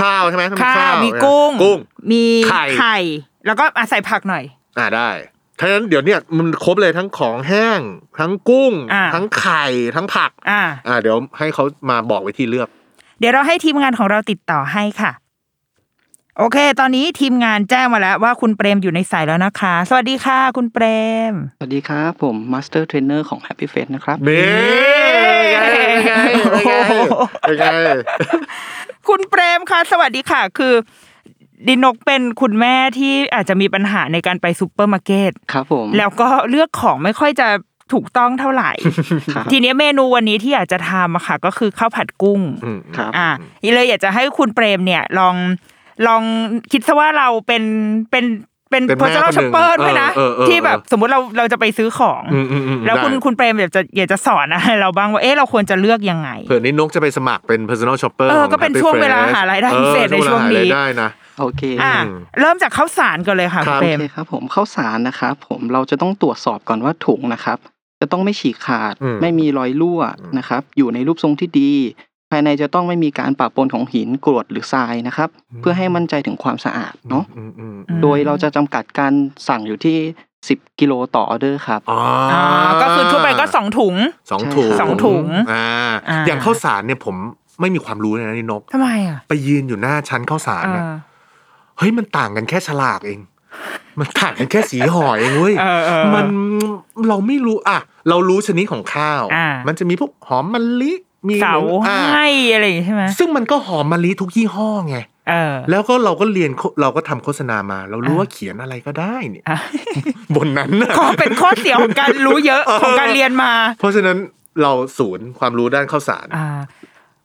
ข้าวใช่ไหมต้องข้าวมีมีกุ้งกุ้งมีไข่ ไข่ แล้วก็อะใส่ผักหน่อย อ่าได้ถ้างั้นเดี๋ยวเนี่ยมันครบเลยทั้งของแห้ง ทั้งกุ้ง อ่า ทั้งไข่ทั้งผัก อ่า อ่าเดี๋ยวให้เขามาบอกวิธีเลือก เดี๋ยวเราให้ทีมงานของเราติดต่อให้ค่ะ โอเค ตอนนี้ทีมงานแจ้งมาแล้วว่าคุณเปรมอยู่ในสายแล้วนะคะ สวัสดีค่ะ คุณเปรม สวัสดีครับ ผมมาสเตอร์เทรนเนอร์ของ Happy Face นะครับนี่ไงไงไงไง คุณเปรมค่ะ สวัสดีค่ะ คือ ดินกเป็นคุณแม่ที่อาจจะมีปัญหาในการไปซูเปอร์มาร์เก็ตครับผมแล้วก็เลือกของไม่ค่อยจะถูกต้องเท่าไหร่ครับทีนี้เมนูวันนี้ที่อยากจะทำอะค่ะ ก็คือข้าวผัดกุ้งอืมครับอ่าเลยอยากจะให้คุณเปรมเนี่ยลองลองคิดซะว่าเราเป็นเป็นเป็นเป็นแม่ personal คนหนึ่ง shopper ด้วยนะเออเออเออที่แบบสมมุติเราเราจะไปซื้อของอืมอืมอืมแล้วคุณได้คุณเปรมอยากจะอยากจะสอนอะไรเราบ้างว่าเอ๊ะเราควรจะเลือกยังไงเผื่อนี้นกจะไปสมัครเป็น personal shopper เออของก็เป็น Happy ช่วงเวลา Fresh หารายได้เออพิเศษในช่วงนี้ หารายได้นะโอเคอ่าอืมเริ่มจากข้าวสารกันเลยค่ะคคุรัณบเปรโอมเคครับผมข้าวสารนะครับผมเราจะต้องตรวจสอบก่อนว่าถุงนะครับ จะต้องไม่ฉีกขาดอืมไม่มีรอยรั่วอืมนะครับ อยู่ในรูปทรงที่ดี ภายในจะต้องไม่มีการปะปนของหินกรวดหรือทรายนะครับ เพื่อให้มั่นใจถึงความสะอาดเนาะอืมอืมอืมโดยเราจะจำกัดการสั่งอยู่ที่10กิโลต่อออเดอร์ครับ อ๋ออ่าก็คือทั่วไปก็สองถุงสองถุงสองถุงอ่าอ่า อย่างข้าวสารเนี่ยผมไม่มีความรู้เลยนะนี่นกทำไมอะ ไปยืนอยู่หน้าชั้นข้าวสารเอนะอ เฮ้ยมันต่างกันแค่ฉลากเอง มันต่างกันแค่สีห่อเองเว้ยเออเออมันเราไม่รู้อะ เรารู้ชนิดของข้าวอ่ามันจะมีพวกหอมมะลิมีเสาอ่าให้อะไรอย่างงี้ใช่ไหมซึ่งมันก็หอมมะลิทุกยี่ห้อไงเออแล้วก็เราก็เรียนโฆเราก็ทำโฆษณามา เรารู้อ่าว่าเขียนอะไรก็ได้เนี่ยอะบนนั้นน่ะก็เป็นข้อเสียของการรู้เยอะของการเรียนมา เพราะฉะนั้นเราศูนย์ความรู้ด้านข้าวสารอ่า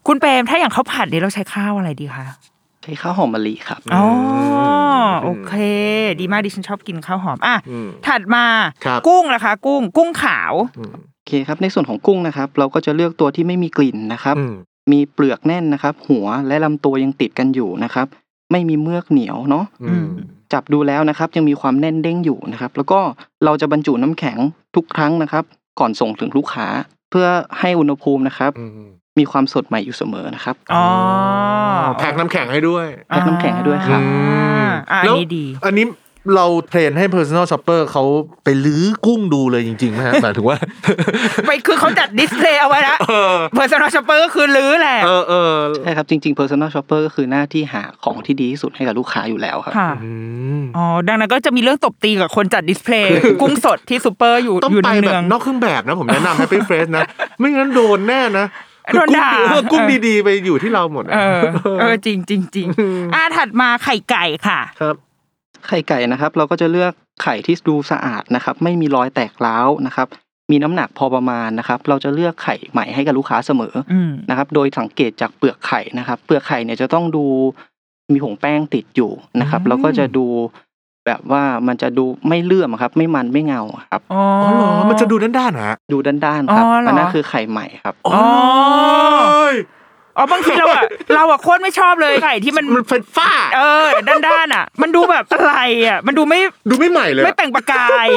คุณเปรมถ้าอย่างข้าวผัดเนี่ยเราใช้ข้าวอะไรดีคะใช้ ข้าวหอมมะลิครับอ๋อมโอเค ดีมากดิฉันชอบกินข้าวหอมอะอืมถัดมาครับกุ้งนะคะ กุ้งกุ้งขาวอืมโอเคครับ ในส่วนของกุ้งนะครับ เราก็จะเลือกตัวที่ไม่มีกลิ่นนะครับอืมมีเปลือกแน่นนะครับ หัวและลำตัวยังติดกันอยู่นะครับ ไม่มีเมือกเหนียวเนาะอืมจับดูแล้วนะครับ ยังมีความแน่นเด้งอยู่นะครับ แล้วก็เราจะบรรจุน้ำแข็งทุกครั้งนะครับ ก่อนส่งถึงลูกค้า เพื่อให้อุณหภูมินะครับอื มมีความสดใหม่อยู่เสมอนะครับอ๋อแพ็คน้ำแข็งให้ด้วยแพ็คน้ำแข็งให้ด้วยครับอ่าอ่าอันแล้วนี้ดีอันนี้เรา train ให้ personal shopper เขาไปลื้อกุ้งดูเลยจริงๆนะฮะหมายถึงว่า ไปคือเขาจัด display เอาไว้แล้วเออ personal shopper ก็คือลื้อแหละเออเออใช่ครับจริง ๆ personal shopper ก็คือหน้าที่หาของที่ดีที่สุดให้กับลูกค้าอยู่แล้วครับค่ะอืมอ๋อดังนั้นก็จะมีเรื่องตบตีกับคนจัด display กุ้งสดที่ซูเปอร์อยู่ต้องอยู่ไปเนืแบอบงนอกเครื่องแบบนะผมแนะนำ Happy Fresh นะ ไม่งั้นโดนแน่นะ โดนด่าคือกุ้งเออกุ้งเออดีๆ ไปอยู่ที่เราหมดอะเออ เออจริงจริงจริงอ่าถัดมาไข่ไก่ค่ะ ครับ ไข่ไก่นะครับ เราก็จะเลือกไข่ที่ดูสะอาดนะครับ ไม่มีรอยแตกร้าวนะครับ มีน้ำหนักพอประมาณนะครับ เราจะเลือกไข่ใหม่ให้กับลูกค้าเสมออืมนะครับ โดยสังเกตจากเปลือกไข่นะครับ เปลือกไข่เนี่ยจะต้องดูมีผงแป้งติดอยู่นะครับอืมแล้วก็จะดู แบบว่ามันจะดูไม่เลื่อมครับ ไม่มันไม่เงาครับอ๋ออ๋อเหรอมันจะดูด้านๆนะฮะดูด้านๆครับอ๋อเหรออัอันนั้นคือไข่ใหม่ครับอ๋ออ๋อบางทีเราอะเราอะโคตรไม่ชอบเลยไข่ที่มันมันเป็นฝ้า เออด้านๆอะมันดูแบบอะไรอะมันดูไม่ดูไม่ใหม่เลยไม่เปล่งประกาย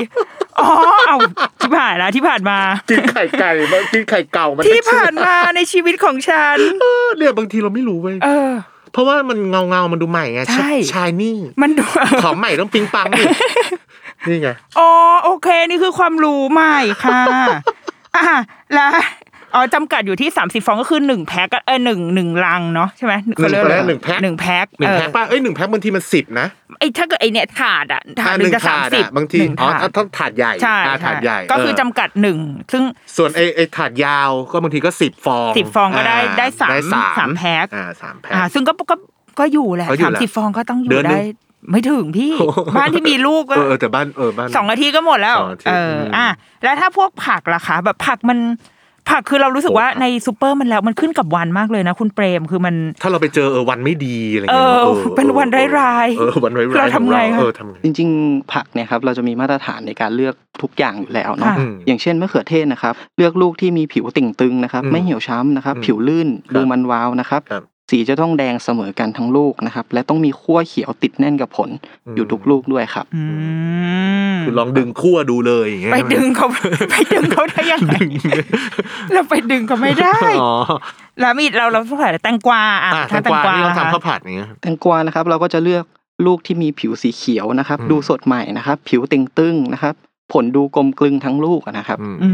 อ๋อเอาที่ผ่านแล้วที่ผ่านมากินไข่ไก่บางกินไข่เก่ามันที่ผ่านมาในชีวิตของฉันเออเนี่ยบางทีเราไม่รู้เว้ย เออเพราะว่ามันเงาเงาๆมันดูใหม่ไงใช่ชายนี่ มันดูของใหม่ต้องปิ๊งปังนี่นี่ไงอ๋อโอเค นี่คือความรู้ใหม่ค่ะอะแล้ว อ๋อจำกัดอยู่ที่ 30 ฟองก็คือหนึ่งแพ็คอะเออหนึ่งหนึ่งลังเนาะใช่ไหมเขาเรียกอะไรหนึ่งแพ็คหนึ่งแพ็คหนึ่งเออแพ็คป่ะเอ้ยหนึ่งแพ็คบางทีมันสิบนะไอ้ถ้าเกิดไอเนี่ยถาดอะถาดอะหนึ่งจะสามสิบอะบางทีหนึ่งอ๋อถาดต้องถาดใหญ่ใช่อะถาดใหญ่ ก็คือเจำกัดหนึ่งซึ่งส่วนไอ้ไอ้ถาดยาวก็บางทีก็สิบฟองสิบฟองก็ได้าได้สามได้สามสามแพ็คอ่าสามแพ็คอ่าซึ่งก็ก็ก็อยู่แหละก็อยู่สามแหละสิบฟองก็ต้องอยู่เดือนหนึ่ได้งไม่ถึงพี่โอ้โหบ้านที่มีลูกก็เออเออแต่บ้านเออบ้านสองนาทีก็หมดแล้วสองนาทีเอออมอะแล้วถ้าพวกผักล่ะคะแบบผักมัน ผักคือเรารู้สึกว่าในซูเปอร์มันแล้วมันขึ้นกับวันมากเลยนะ คุณเปรมคือมัน ถ้าเราไปเจอเออวันไม่ดีอะไรเอเงี้ยอเป็นวันร้ายเออวันร้ายๆเราทำไงของคะเออทำไงจริง ๆ ผักเนี่ยครับเราจะมีมาตรฐานในการเลือกทุกอย่างอยู่แล้วเนาะค่ะอืมอย่างเช่นมะเขือเทศนะครับ เลือกลูกที่มีผิวติ่งตึงนะครับอืมไม่เหี่ยวช้ำนะครับอืมผิวลื่นครับดูมันวาวนะครับครับ สีจะต้องแดงเสมอกันทั้งลูกนะครับ และต้องมีขั้วเขียวติดแน่นกับผลอืมอยู่ทุกลูกด้วยครับๆอืมคือลองดึงขั้วดูเลยอย่างเงี้ยไปใช่หมดึงเขาไปดึงเขาได้ยังไงดึงเราไปดึงเขาไม่ได้อ๋อแล้วมีเราเราต้องใส่แตงกวาอะอะแตถ้างแตกงวากวานี่เราล่ะทำคะข้าวผัดอย่างเงี้ยแตงกวานะครับ เราก็จะเลือกลูกที่มีผิวสีเขียวนะครับอืมดูสดใหม่นะครับ ผิวเต่งตึงนะครับ ผลดูกลมกลึงทั้งลูกอะนะครับ อืมอื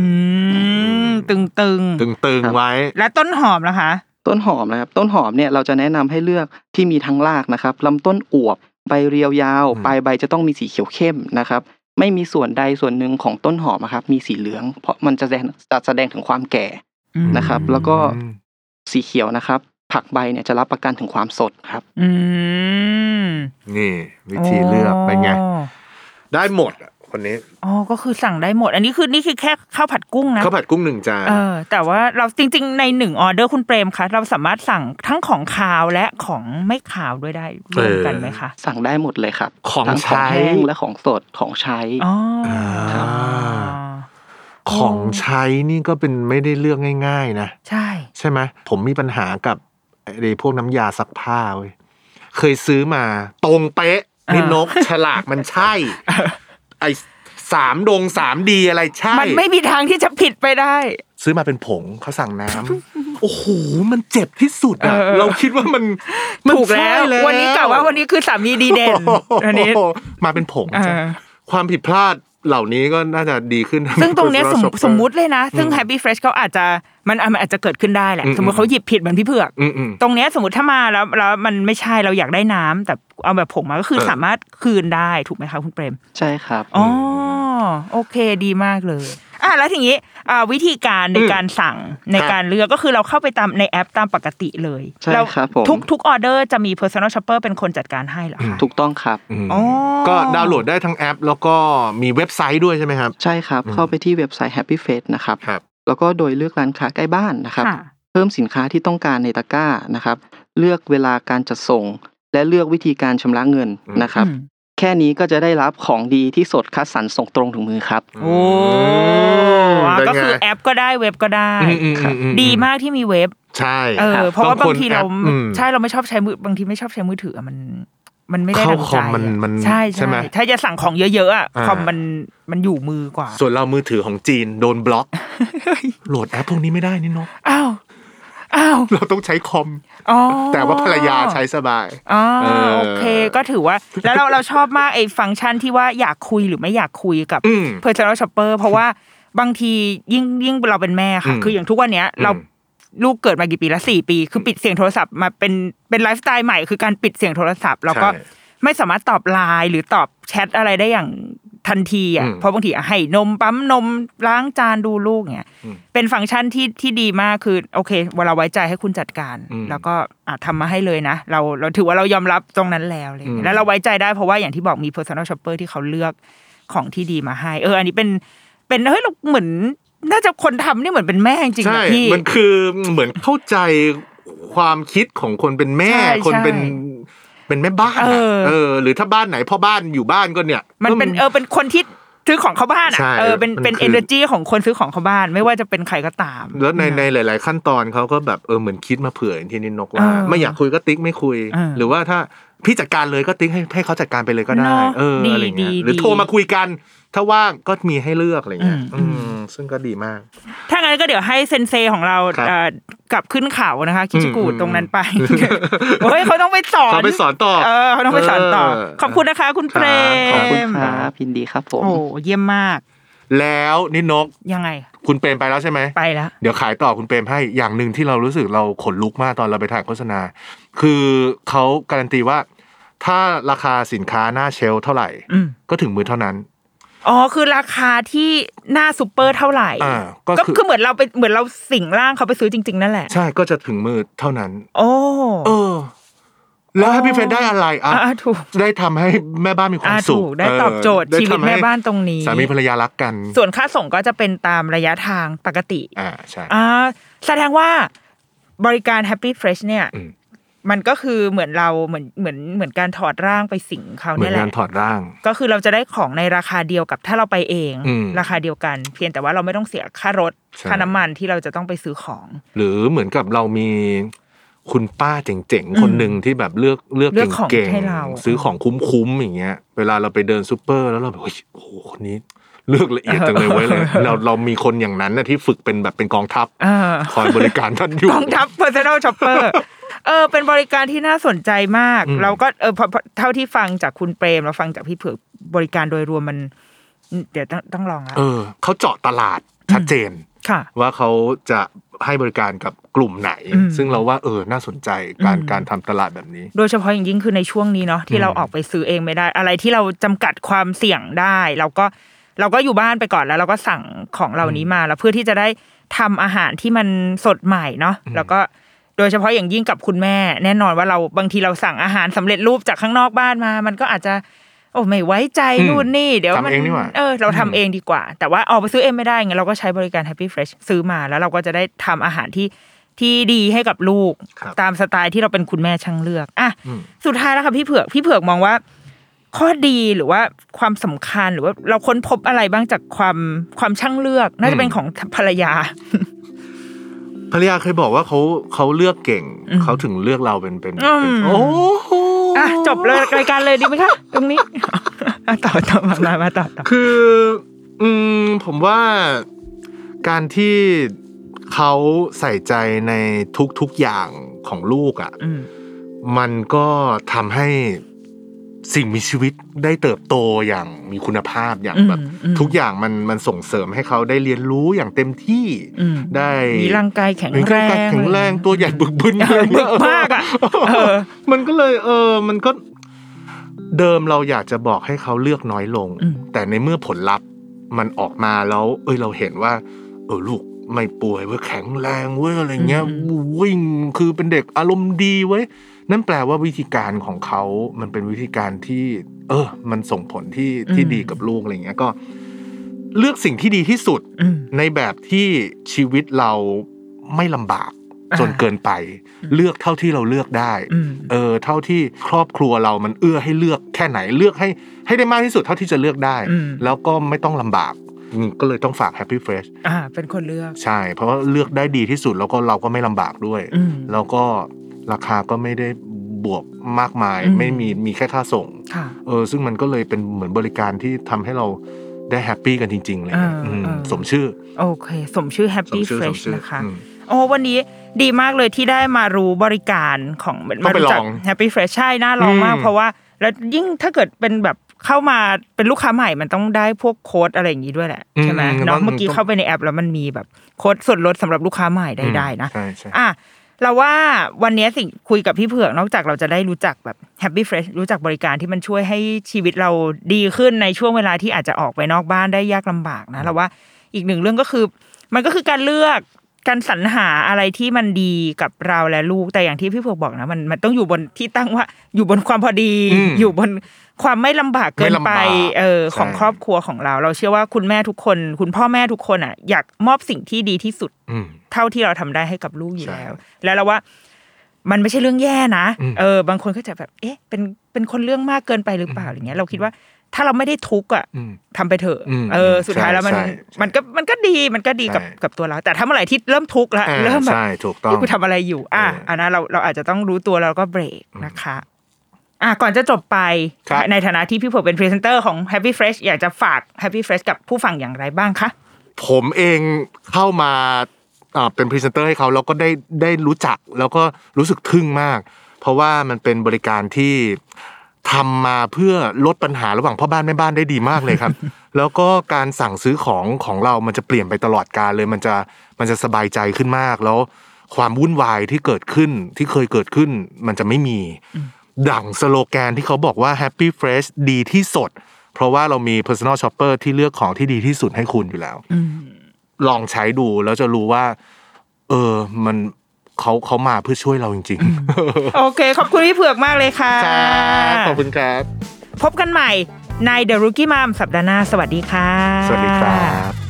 มตึงตึงตึงตึงครับไว้ๆและต้นหอมนะคะ ต้นหอมนะครับ ต้นหอมเนี่ยเราจะแนะนำให้เลือกที่มีทั้งรากนะครับลำต้นอวบใบเรียวยาวอืมปลายใบจะต้องมีสีเขียวเข้มนะครับ ไม่มีส่วนใดส่วนหนึ่งของต้นหอมนะครับ มีสีเหลือง เพราะมันจะแสดงจะแสดงถึงความแก่อืมนะครับ แล้วก็สีเขียวนะครับ ผักใบเนี่ยจะรับประกันถึงความสดครับ อืมนี่ วิธีเลือกเป็นไง ได้หมดอะ คนนี้อ๋อก็คือสั่งได้หมด อันนี้คือนี่คือแค่ข้าวผัดกุ้งนะข้าวผัดกุ้งหนึ่งจานเออแต่ว่าเราจริง ๆ ในหนึ่งออเดอร์คุณเปรมคะเราสามารถสั่งทั้งของคาวและของไม่คาวด้วยได้รวมกันไหมคะสั่งได้หมดเลยครับ ของทั้งของใช้แห้งและของสดของใช้อ๋ออ่าของใช้นี่ก็เป็นไม่ได้เลือกง่าย ๆ นะ ใช่ ใช่ไหมผมมีปัญหากับไอ้พวกน้ำยาซักผ้าเว้ยเคยซื้อมา ตรงเป๊ะนี่นกฉลากมันใช่ ไอ้สามดงสามดีอะไรใช่ มันไม่มีทางที่จะผิดไปได้ ซื้อมาเป็นผงเขาสั่งน้ำ โอ้โห มันเจ็บที่สุดอะเออเราคิดว่ามันมันถูกแล้วใช่วันนี้กล่าวว่าวันนี้คือสามีดีเด่นวันนี้โอ้โหมาเป็นผงเออจ้ะความผิดพลาดเหล่านี้ก็น่าจะดีขึ้น ซึ่งตรงเนี้ยสม Shopper สมมุติเลยนะ ซึ่งอืม Happy Fresh เขาอาจจะ มันมันอาจจะเกิดขึ้นได้แหละอืมสมมติเขาหยิบผิดเหมือนพี่เผือกอืมอืมตรงเนี้ยสมมติถ้ามาแล้วแล้วมันไม่ใช่เราอยากได้น้ำแต่เอาแบบผงมาก็คือเออสามารถคืนได้ถูกไหมคะคุณเปรม ใช่ครับอ๋อโอเคดีมากเลยอะแล้วทีนี้อ่าวิธีการในอืมการสั่งในครับการเลือกก็คือเราเข้าไปตามในแอปตามปกติเลยใช่แล้วครับผมทุกทุกออเดอร์จะมี personal shopper เป็นคนจัดการให้เหรอคะถูกต้องครับอืมอ๋อก็ดาวน์โหลดได้ทั้งแอป แล้วก็มีเว็บไซต์ด้วยใช่ไหมครับ ใช่ครับอืมเข้าไปที่เว็บไซต์ Happy Face นะครับครับ แล้วก็โดยเลือกร้านค้าใกล้บ้านนะครับค่ะเพิ่มสินค้าที่ต้องการในตะกร้านะครับ เลือกเวลาการจัดส่ง และเลือกวิธีการชำระเงินอืมนะครับอืมแค่นี้ก็จะได้รับของดีที่สดคัดสรรส่งตรงถึงมือครับ โอ้มก็เป็นไงคือแอปก็ได้เว็บก็ได้อืมอืมอืมอืมดีมากที่มีเว็บ ใช่ เออ เพราะว่าต้บาคงทีเราแอปอืมใช่เราไม่ชอบใช้มือบางทีไม่ชอบใช้มือถืออะมัน มันไม่ได้เข้าดังคใจอมมันอะมันใช่ใช่ใช่ไหมถ้าจะสั่งของเยอะๆอะอ่าคอมมันมันอยู่มือกว่า ส่วนเรามือถือของจีนโดนบล็อกโหลดแอปพวกนี้ไม่ได้นี่นกอ้าวอ้าวเราต้องใช้คอมอ๋อแต่ว่าภรรยาใช้สบายอ๋อเออโอเคก็ถือว่า แล้วเราเราชอบมากไอ้ฟังก์ชันที่ว่าอยากคุยหรือไม่อยากคุยกับอืม personal shopper เพราะว่าบางทียิ่งยิ่งเราเป็นแม่ค่ะอืมคืออย่างทุกวันเนี้ยเราอืม ลูกเกิดมากี่ปีละสี่ปี คือปิดเสียงโทรศัพท์มาเป็นเป็นไลฟ์สไตล์ใหม่คือการปิดเสียงโทรศัพท์ แล้วก็ใช่ไม่สามารถตอบไลน์หรือตอบแชทอะไรได้อย่างทันทีอะอืมเพราะบางทีอะให้นมปั๊มนมล้างจานดูลูกเนี่ยอืมเป็นฟังก์ชันที่ที่ดีมากคือโอเคเวลาไว้ใจให้คุณจัดการอืมแล้วก็อะทำมาให้เลยนะ เราเราถือว่าเรายอมรับตรงนั้นแล้วอะไรอย่างเลอืยมแล้วเราไว้ใจได้เพราะว่าอย่างที่บอกมี personal shopper ที่เขาเลือกของที่ดีมาให้ เออ อันนี้เป็นเป็นเฮ้ยเราเหมือน น่าจะคนทำนี่เหมือนเป็นแม่จริงๆใช่นะพี่ มันคือเหมือนเข้าใจความคิดของคนเป็นแม่ใช่คนเป็นใช่เป็นแม่บ้านเออะอเออ หรือถ้าบ้านไหนพ่อบ้านอยู่บ้านก็เนี่ย มันเป็นก็เออเป็นคนที่ซื้อของเข้าบ้านอะใช่เออเป็นมันเป็นคือ energy ของคนซื้อของเข้าบ้าน ไม่ว่าจะเป็นใครก็ตาม แล้วในในหลาย ๆ ขั้นตอนเขาก็แบบเออเหมือนคิดมาเผื่ออย่างที่นินนกว่าเออไม่อยากคุยก็ติ๊กไม่คุยเออหรือว่าถ้าพี่จัดการเลยก็ติ๊กให้ให้เขาจัดการไปเลยก็ได้เนอะเออดีอะไรเงี้ยดีหรือดีโทรมาคุยกัน ถ้าว่างก็มีให้เลือกอะไรเงี้ยอืมอืมซึ่งก็ดีมาก ถ้างั้นก็เดี๋ยวให้เซนเซของเราครับเอ่อกลับขึ้นเขานะคะ คิชิกูดอืมตรงนั้นไปเฮ้ยเขาต้องไปสอนเขาไปสอนต่อเออเขาต้องไปสอนต่อเออขอบคุณนะคะ คุณเปรครับขอบคุณมครับยินดีครับผมโอ้เยี่ยมมาก แล้วนินนกยังไง คุณเปรมไปแล้วใช่ไหมไปแล้วเดี๋ยวขายต่อคุณเปรมให้อย่างหนึ่งที่เรารู้สึกเราขนลุกมากตอนเราไปถ่ายโฆษณา คือเขาการันตีว่าถ้าราคาสินค้าหน้า shelf เท่าไหร่อืมก็ถึงมือเท่านั้น อ๋อคือราคาที่หน้าซูเปอร์เท่าไหร่อ่าก็ก็คือคือเหมือนเราไปเหมือนเราสิงร่างเขาไปซื้อจริง ๆ นั่นแหละ ใช่ก็จะถึงมือเท่านั้น โอ้เออ แล้วให้พี่เฟรนได้อะไรอะอ่าถูกได้ทำให้แม่บ้านมีความอ่าสุขถูกได้ตอบโจทย์เออชีวิตได้ำให้แม่บ้านตรงนี้สามีภรรยารักกัน ส่วนค่าส่งก็จะเป็นตามระยะทางปกติ อ่าใช่อ่าแสดงว่าบริการ Happy Fresh เนี่ยอื มมันก็คือเหมือนเราเหมือนเหมือนเหมือนการถอดร่างไปสิงเขาเหมือเนี่ยแหนกาละรถอดร่าง ก็คือเราจะได้ของในราคาเดียวกับถ้าเราไปเองอืมราคาเดียวกัน เพียงแต่ว่าเราไม่ต้องเสียค่ารถใช่ค่าน้ำมันที่เราจะต้องไปซื้อของ หรือเหมือนกับเรามีคุณป้าเจ๋งๆ คนหนึ่งที่แบบเลือกเลือกเลือกของเก่งให้เราๆซื้อของคุ้มๆอย่างเงี้ย เวลาเราไปเดินซูเปอร์แล้วเราแบบเฮ้ยโอ้โหคนนี้เลือกละเอียดจังเลยเว้ยเลยเราเรามีคนอย่างนั้นนะที่ฝึกเป็นแบบเป็นกองทัพอ่าคอยบริการท่านอยู่กองทัพ personal shopper เออเป็นบริการที่น่าสนใจมากอืมเราก็เออพอพอเท่าที่ฟังจากคุณเปรมเราฟังจากพี่เผือกบริการโดยรวมมัน เดี๋ยวต้องต้องลองละเออเขาเจาะตลาดชัดเจนค่ะ ว่าเขาจะให้บริการกับกลุ่มไหนอืมซึ่งเราว่าเออน่าสนใจการอืมการทำตลาดแบบนี้ โดยเฉพาะอย่างยิ่งคือในช่วงนี้เนาะที่อืมเราออกไปซื้อเองไม่ได้ อะไรที่เราจำกัดความเสี่ยงได้ เราก็เราก็อยู่บ้านไปก่อนแล้วเราก็สั่งของเหล่านี้มาแล้วเพื่อที่จะได้ทำอาหารที่มันสดใหม่เนาะแล้วก็ โดยเฉพาะอย่างยิ่งกับคุณแม่ แน่นอนว่าเราบางทีเราสั่งอาหารสำเร็จรูปจากข้างนอกบ้านมา มันก็อาจจะ โอ้ไม่ไว้ใจอืมนู่นนี่ เดี๋ยวมันทำเองดีกว่าเออเราทำเองดีกว่า แต่ว่าออกไปซื้อเองไม่ได้ไงเราก็ใช้บริการ Happy Fresh ซื้อมาแล้วเราก็จะได้ทำอาหารที่ที่ดีให้กับลูกครับตามสไตล์ที่เราเป็นคุณแม่ช่างเลือกอะอืมสุดท้ายแล้วค่ะพี่เผือกพี่เผือกมองว่า ข้อดีหรือว่าความสำคัญหรือว่าเราค้นพบอะไรบ้างจากความความช่างเลือก น่าจะเป็นของภรรยา ภรรยาเคยบอกว่าเขาเขาเลือกเก่งอืมเขาถึงเลือกเราเป็นเป็นอืมเป็นโอ้โหอะจบเลยรายการเลยดีไหมคะตรงนี้อะต่อต่อมามามาต่อต่อคือ อืมผมว่าการที่เขาใส่ใจในทุกๆอย่างของลูกอะอืมมันก็ทำให้ สิ่งมีชีวิตได้เติบโตอย่างมีคุณภาพอย่างแบบอืมทุกอย่างมันมันส่งเสริมให้เขาได้เรียนรู้อย่างเต็มที่อืมได้มีร่างกายแข็งมีแรร่างกายงแข็งแรงตัวใหญ่บึกบึนเออบึกมากอะเออมันก็เลยเออมันก็เดิมเราอยากจะบอกให้เขาเลือกน้อยลงอืมแต่ในเมื่อผลลัพธ์มันออกมาแล้ว เอ้ยเราเห็นว่า เออลูกไม่ป่วยเว้ยแข็งแรงเว้ยอะไรเงี้ยวิ่งคือเป็นเด็กอารมณ์ดีเว้ย นั่นแปลว่าวิธีการของเขา มันเป็นวิธีการที่ เออ มันส่งผลที่ที่ดีกับลูกอะไรเงี้ย ก็เลือกสิ่งที่ดีที่สุดอืมในแบบที่ชีวิตเราไม่ลำบากอ่าจนเกินไป เลือกเท่าที่เราเลือกได้อืมเออ เท่าที่ครอบครัวเรามันเอื้อให้เลือกแค่ไหนเลือกให้ให้ได้มากที่สุดเท่าที่จะเลือกได้อืมแล้วก็ไม่ต้องลำบากอืมก็เลยต้องฝาก Happy Fresh อ่า เป็นคนเลือก ใช่ เพราะว่าเลือกได้ดีที่สุดแล้วก็เราก็ไม่ลำบากด้วยอืมแล้วก็ ราคาก็ไม่ได้บวกมากมายอืมไม่มีมีแค่ค่าส่งค่ะเออซึ่งมันก็เลยเป็นเหมือนบริการที่ทำให้เราได้ happy กันจริง ๆ เลยอ่าอืมอ่าสมชื่อ โอเค สมชื่อส Happy มชื่อสม Fresh ชื่อนะคะอืมโอ้วันนี้ดีมากเลยที่ได้มารู้บริการของต้มาองไปรู้จักลอง Happy Fresh ใช่น่าลองมากอืมเพราะว่า แล้วยิ่งถ้าเกิดเป็นแบบเข้ามาเป็นลูกค้าใหม่มันต้องได้พวกโค้ดอะไรอย่างนี้ด้วยแหละใช่ไหมอืมเนาะมันต้องเมื่อกี้เข้าไปในแอปแล้วมันมีแบบโค้ดส่วนลดสำหรับลูกค้าใหม่ได้ๆนะใช่ใช่อะ เราว่าวันนี้สิ่งคุยกับพี่เผือกนอกจากเราจะได้รู้จักแบบแฮปปี้เฟรชรู้จักบริการที่มันช่วยให้ชีวิตเราดีขึ้นในช่วงเวลาที่อาจจะออกไปนอกบ้านได้ยากลำบากนะเราว่าอีกหนึ่งเรื่องก็คือ มันก็คือการเลือก การสรรหาอะไรที่มันดีกับเราและลูกแต่อย่างที่พี่เผือกบอกนะมันมันต้องอยู่บนที่ตั้งว่า อยู่บนความพอดีอืมอยู่บนความไม่ลำบากเกินไม่ลำไปบากเออของใช่ครอบครัวของเรา เราเชื่อว่าคุณแม่ทุกคน คุณพ่อแม่ทุกคนอะ อยากมอบสิ่งที่ดีที่สุดอืมเท่าที่เราทำได้ให้กับลูกอยู่ใช่แล้ว แล้วเราว่ามันไม่ใช่เรื่องแย่นะอืมเออ บางคนก็จะแบบ เอ๊ะ เป็น เป็นคนเรื่องมากเกินไปหรือเปล่าอย่างเงี้ย เราคิดว่า ถ้าเราไม่ได้ทุกข์อะอืมทำไปเถอะอืมเออ สุดท้ายแล้วมันใช่ใช่มันก็มันก็ดีมันก็ดีกับใช่กับตัวเรา แต่ถ้าเมื่อไหร่ที่เริ่มทุกข์แล้วอ่าเริ่มแบบใช่ถูกต้องนี่กูทำอะไรอยู่ อะเอออัอันนั้นเราเราอาจจะต้องรู้ตัวแล้วก็เบรกนะคะอะก่อนจะจบไปครับในฐานะที่พี่เผือกเป็นพรีเซนเตอร์ของ Happy Fresh อยากจะฝาก Happy Fresh กับผู้ฟังอย่างไรบ้างคะผมเองเข้ามาอ่าเป็นพรีเซนเตอร์ให้เขาแล้วก็ได้ได้รู้จักแล้วก็รู้สึกทึ่งมาก เพราะว่ามันเป็นบริการที่ ทำมาเพื่อลดปัญหาระหว่างพ่อบ้านแม่บ้านได้ดีมากเลยครับ แล้วก็การสั่งซื้อของของเรามันจะเปลี่ยนไปตลอดกาลเลยมันจะมันจะสบายใจขึ้นมากแล้วความวุ่นวายที่เกิดขึ้นที่เคยเกิดขึ้น มันจะไม่มี ดั่งสโลแกนที่เขาบอกว่า Happy Fresh ดีที่สุดเพราะว่าเรามี personal shopper ที่เลือกของที่ดีที่สุดให้คุณอยู่แล้วลองใช้ดูแล้วจะรู้ว่า เออมัน เขาเขามาเพื่อช่วยเราจริงโอเค ขอบคุณพี่เผือกมากเลยค่ะๆครับขอบคุณครับ พบกันใหม่ใน The Rookie Mom สัปดาห์หน้า สวัสดีค่ะ สวัสดีครับ